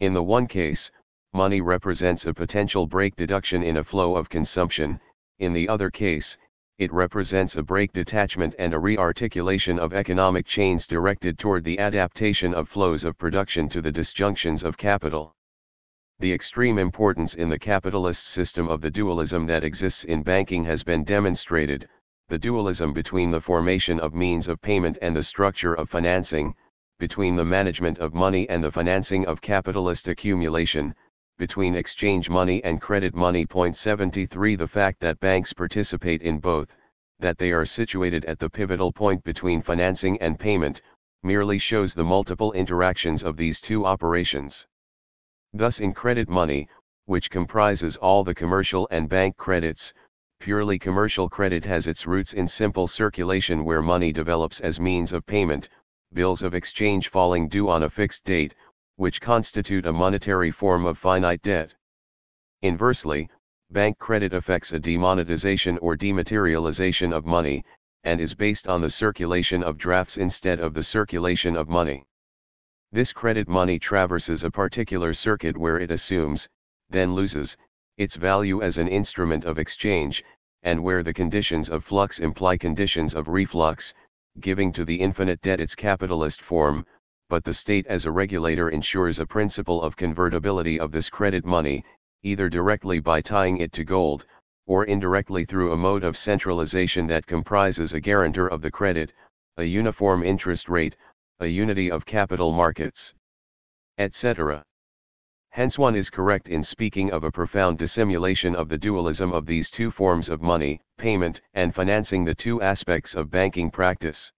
In the one case, money represents a potential break deduction in a flow of consumption, in the other case, it represents a break detachment and a rearticulation of economic chains directed toward the adaptation of flows of production to the disjunctions of capital. The extreme importance in the capitalist system of the dualism that exists in banking has been demonstrated, the dualism between the formation of means of payment and the structure of financing, between the management of money and the financing of capitalist accumulation, between exchange money and credit money. Point 73 The fact that banks participate in both, that they are situated at the pivotal point between financing and payment, merely shows the multiple interactions of these two operations. Thus in credit money, which comprises all the commercial and bank credits, purely commercial credit has its roots in simple circulation where money develops as means of payment, bills of exchange falling due on a fixed date, which constitute a monetary form of finite debt. Inversely, bank credit affects a demonetization or dematerialization of money, and is based on the circulation of drafts instead of the circulation of money. This credit money traverses a particular circuit where it assumes, then loses, its value as an instrument of exchange, and where the conditions of flux imply conditions of reflux, giving to the infinite debt its capitalist form, but the state as a regulator ensures a principle of convertibility of this credit money, either directly by tying it to gold, or indirectly through a mode of centralization that comprises a guarantor of the credit, a uniform interest rate, a unity of capital markets, etc. Hence one is correct in speaking of a profound dissimulation of the dualism of these two forms of money, payment and financing the two aspects of banking practice.